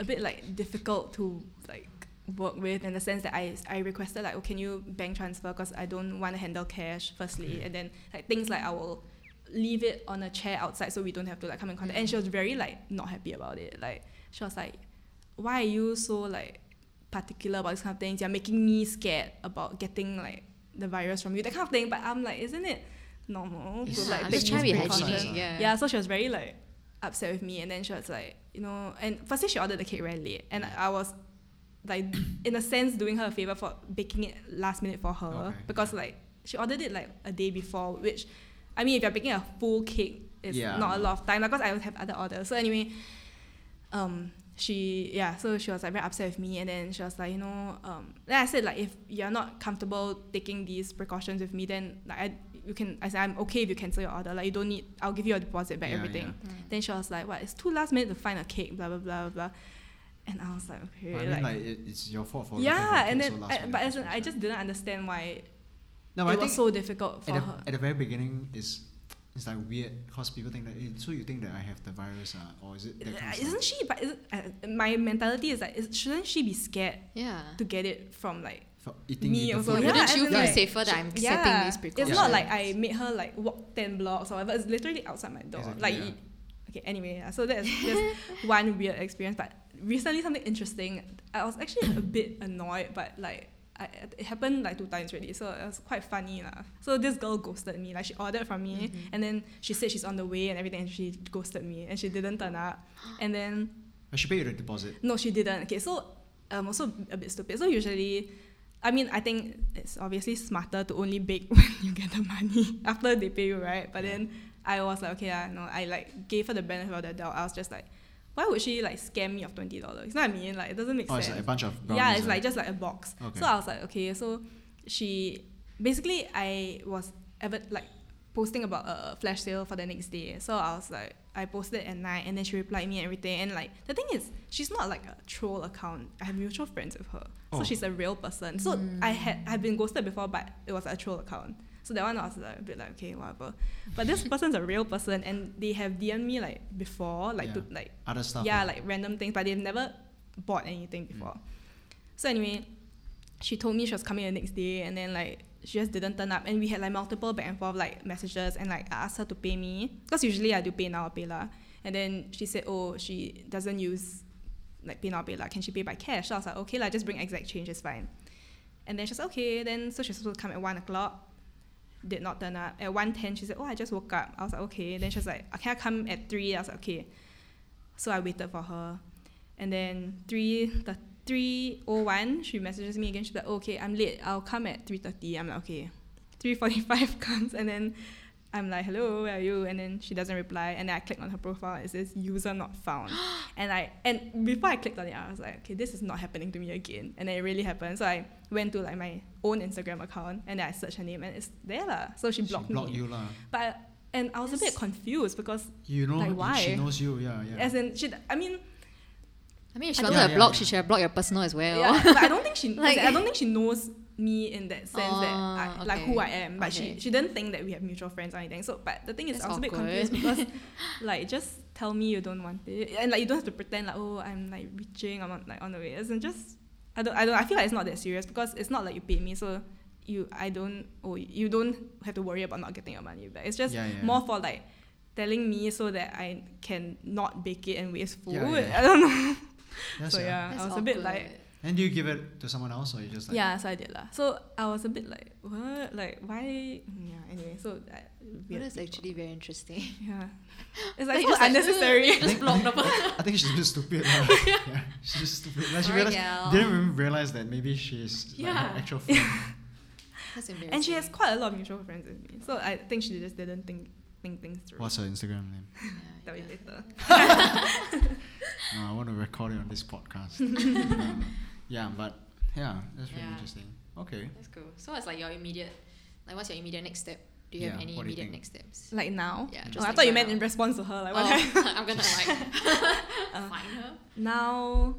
a bit like difficult to like work with in the sense that I, I requested like oh can you bank transfer? Because I don't want to handle cash firstly. And then like things like I will leave it on a chair outside so we don't have to like come in contact. And she was very like not happy about it. Like she was like why are you so like particular about this kind of things you're making me scared about getting like the virus from you that kind of thing but I'm like isn't it normal It's- to like take just trying to be these precautions. precautions? Yeah. yeah so she was very like upset with me and then she was like you know and firstly she ordered the cake very late and I was like in a sense doing her a favor for baking it last minute for her Okay. because like she ordered it like a day before which I mean if you're baking a full cake it's Yeah. not a lot of time because I would have other orders so anyway um she yeah so she was like very upset with me and then she was like you know um then I said like if you're not comfortable taking these precautions with me then like I you can I said I'm okay if you cancel your order. Like you don't need I'll give you a deposit back Yeah, everything. yeah. then she was like what it's too last minute to find a cake blah blah blah blah and I was like okay But I mean, like, like, it, it's your fault for yeah and then so I, but as in, I just didn't understand why No, but I it was think so difficult for at the, her. at the very beginning is it's like weird because people think that eh, so you think that I have the virus uh, or is it that kind of stuff? isn't she but is, uh, my mentality is like is, shouldn't she be scared Yeah. to get it from like For eating me the also. food? Yeah, Wouldn't you in, feel like, safer that I'm yeah, setting these it's not like I made her like walk ten blocks or whatever. It's literally outside my door. Exactly, like, yeah. it- okay. Anyway, yeah, so that's just one weird experience. But recently, something interesting. I was actually a bit annoyed, but like. I, it happened like two times already, so it was quite funny lah. So this girl ghosted me, like she ordered from me, Mhm. and then she said she's on the way and everything, and she ghosted me, and she didn't turn up, and then I should pay you the deposit. no, she didn't. Okay, so um, also a bit stupid. So usually, I mean, I think it's obviously smarter to only bake when you get the money after they pay you, right? But then I was like, okay, I know. I like gave her the benefit of the doubt. I was just like, why would she like scam me of twenty dollars? You know what I mean? Like it doesn't make Oh, it's sense. like a bunch of yeah, it's right? like just like a box. Okay. So I was like, okay. So she basically I was ever like posting about a flash sale for the next day. So I was like, I posted at night, and then she replied me and everything. And like the thing is, she's not like a troll account. I have mutual friends with her, so Oh. she's a real person. So I mm. had I've been ghosted before, but it was a troll account. So that one I was like a bit like okay whatever, but this person's a real person, and they have DM'd me like before, like to like Other stuff. yeah, ah. like random things, but they've never bought anything before. So anyway, she told me she was coming the next day, and then like she just didn't turn up, and we had like multiple back and forth like messages, and like I asked her to pay me because usually I do PayNow or PayLah, and then she said oh she doesn't use like PayNow or PayLah, can she pay by cash? So I was like okay, like just bring exact change, it's fine. And then she's like, okay, then so she's supposed to come at one o'clock. Did not turn up. At 1.10, she said, Oh, I just woke up. I was like, Okay. Then she was like, Can I come at 3? I was like, Okay. So I waited for her. And then 3, the 3.01, she messages me again. She's like, oh, okay, I'm late. I'll come at 3.30. I'm like, okay. 3.45 comes and then I'm like, hello, where are you? And then she doesn't reply. And then I click on her profile. It says user not found. and I and before I clicked on it, I was like, okay, this is not happening to me again. And then it really happened. So I went to like my own Instagram account and then I searched her name and it's there lah. So she She blocked blocked me. you lah. But and I was a bit confused because You know, Like, you- she knows you. Yeah, yeah. as in she I mean I mean, if she I wanted don't- to Yeah, block, yeah, she should have blocked your personal as well. yeah, but I don't think she Like- like, I don't think she knows me in that sense that I, Oh, like who I am. But Okay. she she didn't think that we have mutual friends or anything. So but the thing is That's I was a bit confused because like just tell me you don't want it and like you don't have to pretend like oh I'm like reaching I'm on, like on the way. It's just I don't I don't I feel like it's not that serious because it's not like you paid me so you I don't oh you don't have to worry about not getting your money back. It's just Yeah, yeah. more for like telling me so that I can not bake it and waste food. Yeah, yeah. I don't know. Yes, so yeah. yeah, I was a bit like And do you give it to someone else or you just like? yeah, so I did lah. So I was a bit like what like why yeah anyway so uh, Well, that's actually very interesting. yeah it's Like, like, so just like, unnecessary. I think, I, think, I think she's just stupid. lah. yeah, she's just stupid. Like she Alright, realized, gal. didn't even realize that maybe she's like her actual friend. That's embarrassing. and she has quite a lot of mutual friends with me, so I think she just didn't think think things through. What's her Instagram name? Yeah, Tell you yeah. later. No, I want to record it on this podcast. Yeah, mm-hmm. but yeah, that's really Yeah. interesting. Okay. That's cool. So what's like your immediate, like what's your immediate next step? Do you have any what do you immediate next steps? Like now. Yeah, mm-hmm. Oh, just I like thought you meant now. in response to her. Like what? Oh, I'm gonna like Uh, find her. now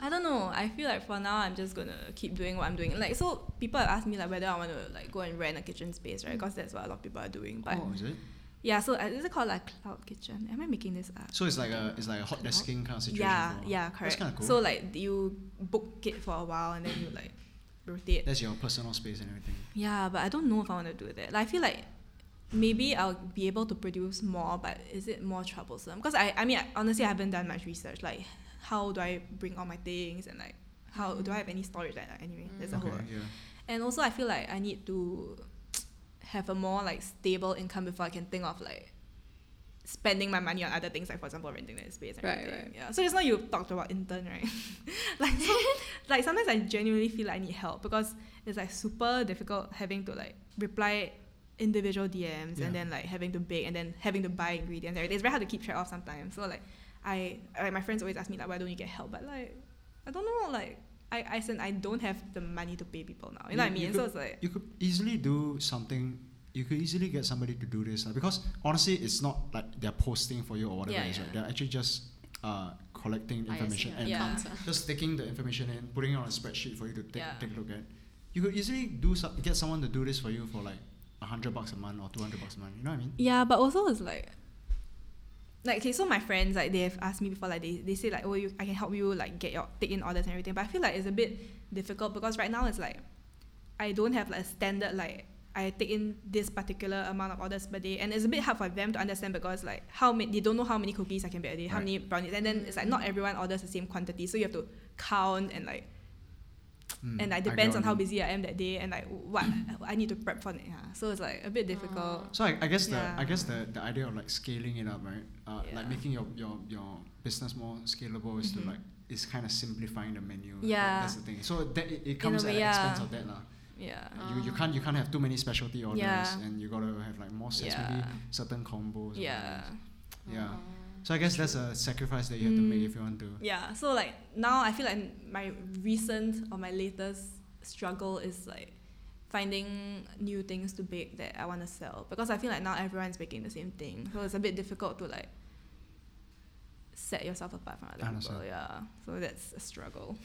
I don't know. I feel like for now I'm just gonna keep doing what I'm doing. Like so, people have asked me like whether I want to like go and rent a kitchen space, right? Mm. Because that's what a lot of people are doing. But oh, is it? Yeah, so uh, is it called like cloud kitchen? Am I making this up? So it's like a it's like a hot desking kind of situation. Yeah, yeah, correct. That's kinda cool. So like you book it for a while and then you like rotate. That's your personal space and everything. Yeah, but I don't know if I want to do that. Like I feel like maybe I'll be able to produce more, but is it more troublesome? Because I, I mean, I, honestly, I haven't done much research. Like, how do I bring all my things and like, how do I have any storage? Like, anyway, there's a Okay, whole. yeah. And also, I feel like I need to have a more like stable income before I can think of like spending my money on other things, like for example, renting that space. And Right, everything. right. Yeah. So just now you talked about intern, right? like, so, like sometimes I genuinely feel like I need help because it's like super difficult having to like reply individual DMs Yeah. and then like having to bake and then having to buy ingredients. and everything. It's very hard to keep track of sometimes. So like I like my friends always ask me like why don't you get help? But like I don't know like I I said I don't have the money to pay people now. You know what I You- you mean? so it's like You could easily do something. You could easily get somebody to do this uh, because honestly, it's not like they're posting for you or whatever Yeah, it is. yeah. Right? They're actually just uh, collecting information and Yeah. Just taking the information in, putting it on a spreadsheet for you to take, Yeah. take a look at. You could easily do some, get someone to do this for you for like a hundred bucks a month or two hundred bucks a month. You know what I mean? Yeah, but also it's like like okay, so my friends like they have asked me before like they, they say like oh you I can help you like get your take in orders and everything. But I feel like it's a bit difficult because right now it's like I don't have like a standard like I take in this particular amount of orders per day and it's a bit hard for them to understand because like how many they don't know how many cookies I can bake a day, how many brownies and then it's like not everyone orders the same quantity. So you have to count and like Mm, and like depends what on how busy I am that day and like what I need to prep for it. Yeah. So it's like a bit difficult. So I, I guess the Yeah. I guess the, the idea of like scaling it up, right? Uh, Yeah. Like making your, your, your business more scalable is Mhm. to like is kind of simplifying the menu. That- Yeah. that's the thing. So that it, it In a comes at way, the expense of that lah. Yeah. You, you can't you can't have too many specialty orders Yeah. and you gotta have like more sets, maybe certain combos. or Yeah. whatever. Yeah. So I guess that's a sacrifice that you have to make Mm. if you want to. Yeah. So like now I feel like my recent or my latest struggle is like finding new things to bake that I want to sell because I feel like now everyone's baking the same thing. So it's a bit difficult to like set yourself apart from other I people. Yeah. So that's a struggle.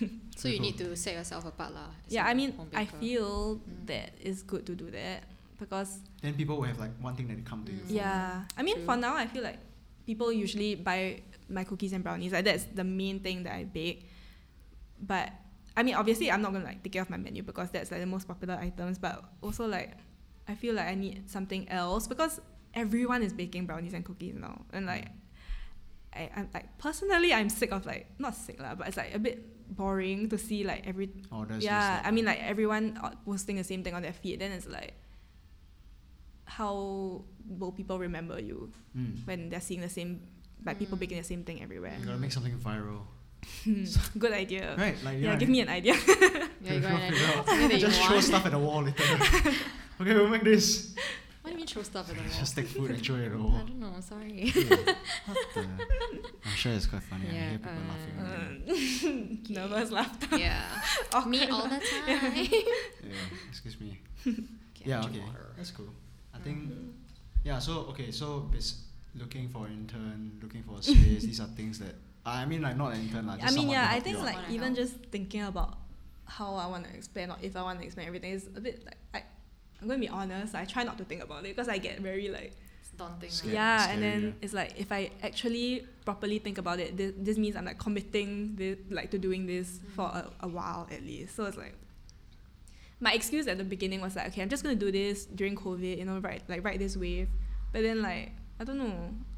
So you need to set yourself apart lah. yeah, I mean I feel Mm. that it's good to do that because Then people will have like one thing that they come to you Mm. for. Yeah, I mean True. for now I feel like people usually buy my cookies and brownies. Like that's the main thing that I bake. But I mean obviously I'm not gonna like take it off my menu because that's like the most popular items. But also like I feel like I need something else because everyone is baking brownies and cookies now, and like I I'm like personally I'm sick of like not sick lah, but it's like a bit boring to see like every Orders. yeah, just I mean like everyone uh, posting the same thing on their feed. Then it's like, how will people remember you Mm. when they're seeing the same, like people Mm. baking the same thing everywhere? You gotta make something viral. Good idea. Right? Like Yeah, know give me an idea. Yeah, you got an idea. out. Something that you Just throw stuff at the wall later. okay, we'll make this. What do you mean throw stuff at the wall? Just take food and throw it at the I don't know. Sorry. what the? I'm sure it's quite funny. I Yeah, hear people laughing. uh, at it. Nervous laughter. yeah. Me all the time. Yeah, excuse me. Okay, yeah, okay. water. That's cool. I think yeah. So okay, so bas- looking for intern, looking for a space. these are things that I mean, like not an intern, like. I mean, yeah, I think like even help. just thinking about how I want to explain or if I want to explain everything is a bit like I. I'm gonna be honest. I try not to think about it because I get very like It's daunting. Scared. Right? yeah, scary, and then yeah. it's like if I actually properly think about it, this, this means I'm like committing this, like to doing this mm. for a, a while at least. So it's like my excuse at the beginning was like, okay, I'm just gonna do this during COVID, you know, right, like ride this wave. But then like I don't know,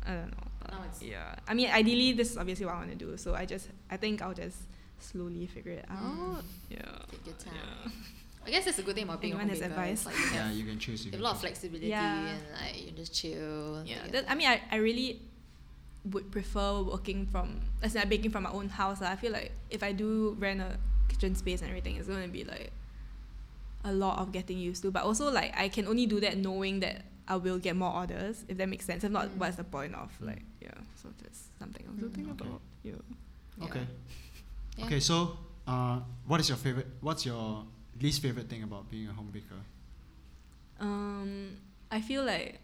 I don't know. But Now it's- yeah, I mean, ideally this is obviously what I want to do. So I just I think I'll just slowly figure it out. Mm. Yeah. Take your time. Yeah. I guess that's a good thing about being Anyone a has homemaker. advice? Like you yeah, you can choose. you You have a lot of flexibility Yeah. and like you just chill. Yeah, that, I mean, I, I really would prefer working from, as in like baking from my own house. lah. I feel like if I do rent a kitchen space and everything, it's going to be like a lot of getting used to. But also, like, I can only do that knowing that I will get more orders, if that makes sense. If not, Mm. what's the point of, like, yeah. So that's something else to Mm, think okay. about. Yeah. Yeah. Okay. Yeah. Okay, so uh, what is your favorite? What's your least favorite thing about being a home baker? Um, I feel like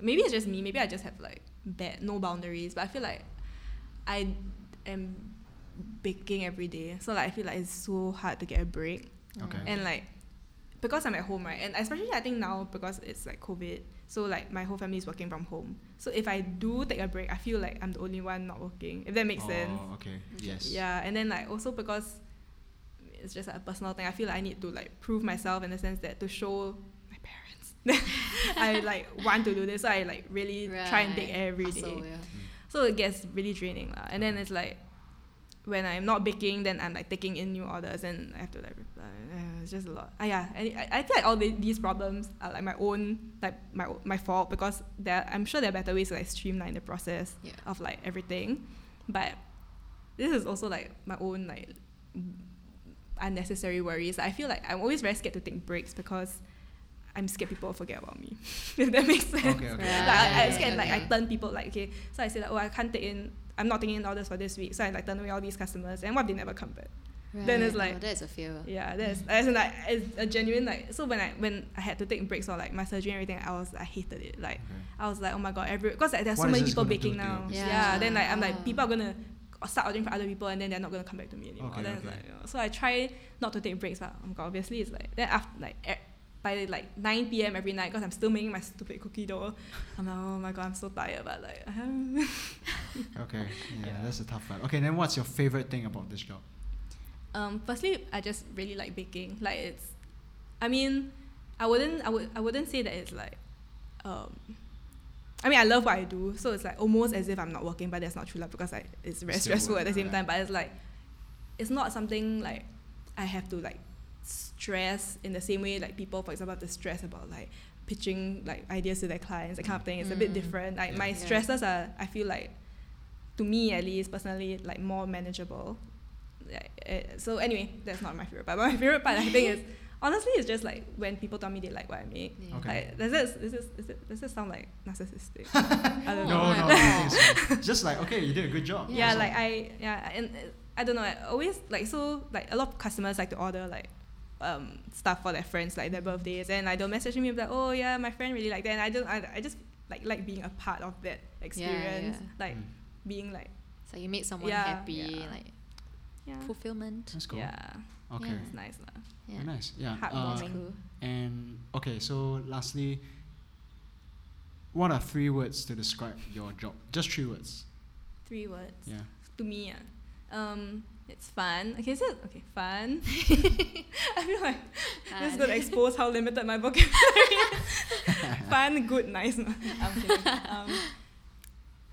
maybe it's just me. Maybe I just have like bad no boundaries. But I feel like I am baking every day, so like I feel like it's so hard to get a break. Okay. And like because I'm at home, right? And especially I think now because it's like COVID, so like my whole family is working from home. So if I do take a break, I feel like I'm the only one not working. If that makes oh, sense. Oh, okay. Yes. Yeah, and then like also because it's just like a personal thing. I feel like I need to like prove myself in the sense that to show my parents that I like want to do this. So I like really try and take every day. Hustle, yeah. So it gets really draining lah. And then it's like when I'm not baking, then I'm like taking in new orders and I have to like reply. It's just a lot. Ah, yeah, and I, I feel like all the, these problems are like my own, like my my fault because there I'm sure there are better ways to like streamline the process Yeah. of like everything, but this is also like my own like unnecessary worries. I feel like I'm always very scared to take breaks because I'm scared people will forget about me. if that makes sense. Okay. Okay. Like I, I Right, scared like I turn people like okay, so I say like oh I can't take in I'm not taking in orders for this week, so I like turn away all these customers, and what if they never come back? Then it's like- oh, that's a fear. Yeah, that's as in like it's a genuine like so when I when I had to take breaks or like my surgery and everything, I was I hated it. Like Okay. I was like oh my god, every because like, there's What so many people gonna baking now. business? Yeah. then like I'm like Yeah. people are gonna start ordering for other people and then they're not gonna come back to me anymore. Okay, then it's okay. like you know, so I try not to take breaks, but oh my god, obviously it's like then after like. By like 9 p.m. every night, because I'm still making my stupid cookie dough. I'm like, oh my god, I'm so tired, but like, Okay. Yeah, Yeah. that's a tough one. Okay, then what's your favorite thing about this job? Um, firstly, I just really like baking. Like it's, I mean, I wouldn't, I would, I wouldn't say that it's like, um, I mean, I love what I do, so it's like almost as if I'm not working, but that's not true, like because like it's very Still stressful work, at the same right. time. But it's like, it's not something like I have to like stress in the same way like people, for example, have to stress about like pitching like ideas to their clients, that kind of thing. It's a bit Mm. different. Like Yeah. my Yeah. stresses are, I feel like, to me at least personally, like more manageable yeah, uh, so anyway, that's not my favorite part. But my favorite part, I think, is honestly, it's just like when people tell me they like what I make. Yeah. Okay. Like, does this, does this, is this, does this sound like narcissistic? I don't No, know. no, I don't so. Just like okay, you did a good job. Yeah, That's like. I, yeah, and uh, I don't know. I always like so like a lot of customers like to order like um stuff for their friends like their birthdays, and like they'll message me like, oh yeah, my friend really like that, and I don't, I, I just like like being a part of that experience, yeah. like Mm. being like So you made someone Yeah, happy, yeah. like yeah, fulfillment. That's cool. yeah, Okay. Yeah. it's nice lah. Yeah. Very nice. Yeah. Heartwarming. Uh, cool. and okay, so lastly, what are three words to describe your job? Just three words. Three words. Yeah. to me, uh, um, it's fun. Okay, so okay, fun. I feel like this is gonna expose how limited my vocabulary is. fun, good, nice. No, Um,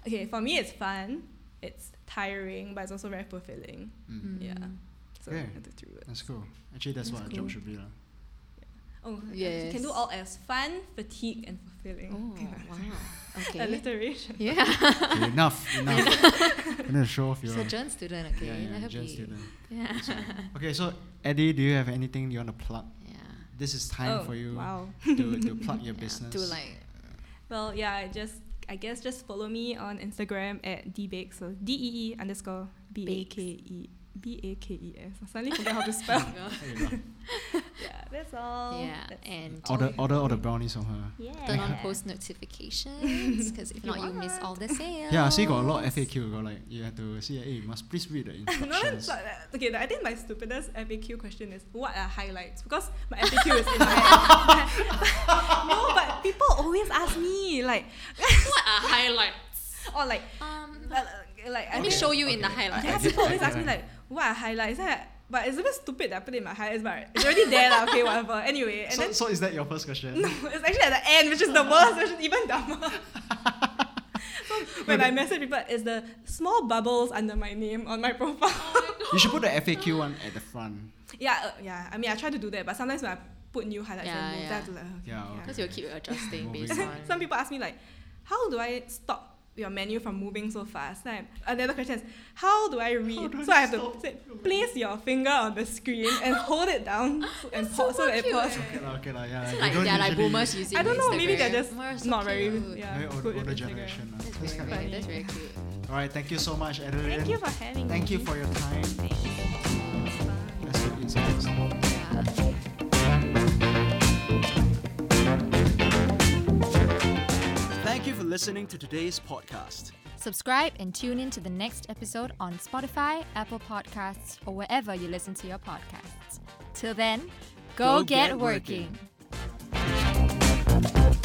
okay, for me, it's fun. It's tiring, but it's also very fulfilling. Mm. Yeah. Mm. So Okay. the three words. That's cool. Actually, that's, That's what a job should be. lah. Oh, yeah. You can do all as fun, fatigue, and fulfilling. Oh wow. Okay. Alliteration. yeah. Okay, enough, enough. I'm gonna show off your. He's a Gen student, okay. yeah, Let yeah, her Gen be. student. Yeah. Okay, so Eddie, do you have anything you want to plug? yeah. This is time oh, for you Wow. to, to plug your Yeah, business. To like uh, Well, yeah, I just I guess just follow me on Instagram at dbake. So D E E underscore B A K E B A K E S. I suddenly forget how to spell. There you go. yeah, That's all. Yeah, That's and Order order all the brownies from her. yeah. turn on post notifications because if not you miss all the sales. Yeah, I see got a lot of FAQ. Got like you have to see. Hey, you must please read the no, that's instructions. not, uh, okay. I think my stupidest FAQ question is what are highlights? Because my FAQ is in my head. no, but people always ask me like, what are highlights? or like, Um, uh, like I let me think- show you in the highlights. Yeah, I get- people always ask me like, what are highlights? Then I- but it's a bit stupid that I put it in my highlights, but it's already there, lah, okay, whatever. Anyway, and So, then so is that your first question? no, it's actually at the end, which is the worst, which is even dumber. so when I message people, it's the small bubbles under my name on my profile. You should put the FAQ one at the front. yeah, uh, yeah. I mean, I try to do that, but sometimes when I put new highlights Yeah, and move, yeah. then I have to like, okay, Yeah, okay. Because you'll keep adjusting Moving. based on. some people ask me like, how do I stop your menu from moving so fast? Then another question is, how do I read? do so I have to say, place your finger on the screen and hold it down so- and pause so that it cute, pauses. eh? Okay lah, okay lah, yeah. So like they're like boomers using I don't know, maybe they're just Wow, so not very cute. yeah, Very old, older generation. lah. That's That's very, kinda very, funny. that's very cute. Alright, thank you so much, Adeline. Thank you for having me. Thank me. you for your time. Bye. Let's go insights. Yeah. Thank you for listening to today's podcast. Subscribe and tune in to the next episode on Spotify, Apple Podcasts, or wherever you listen to your podcasts. Till then, go, go get, get, working. working.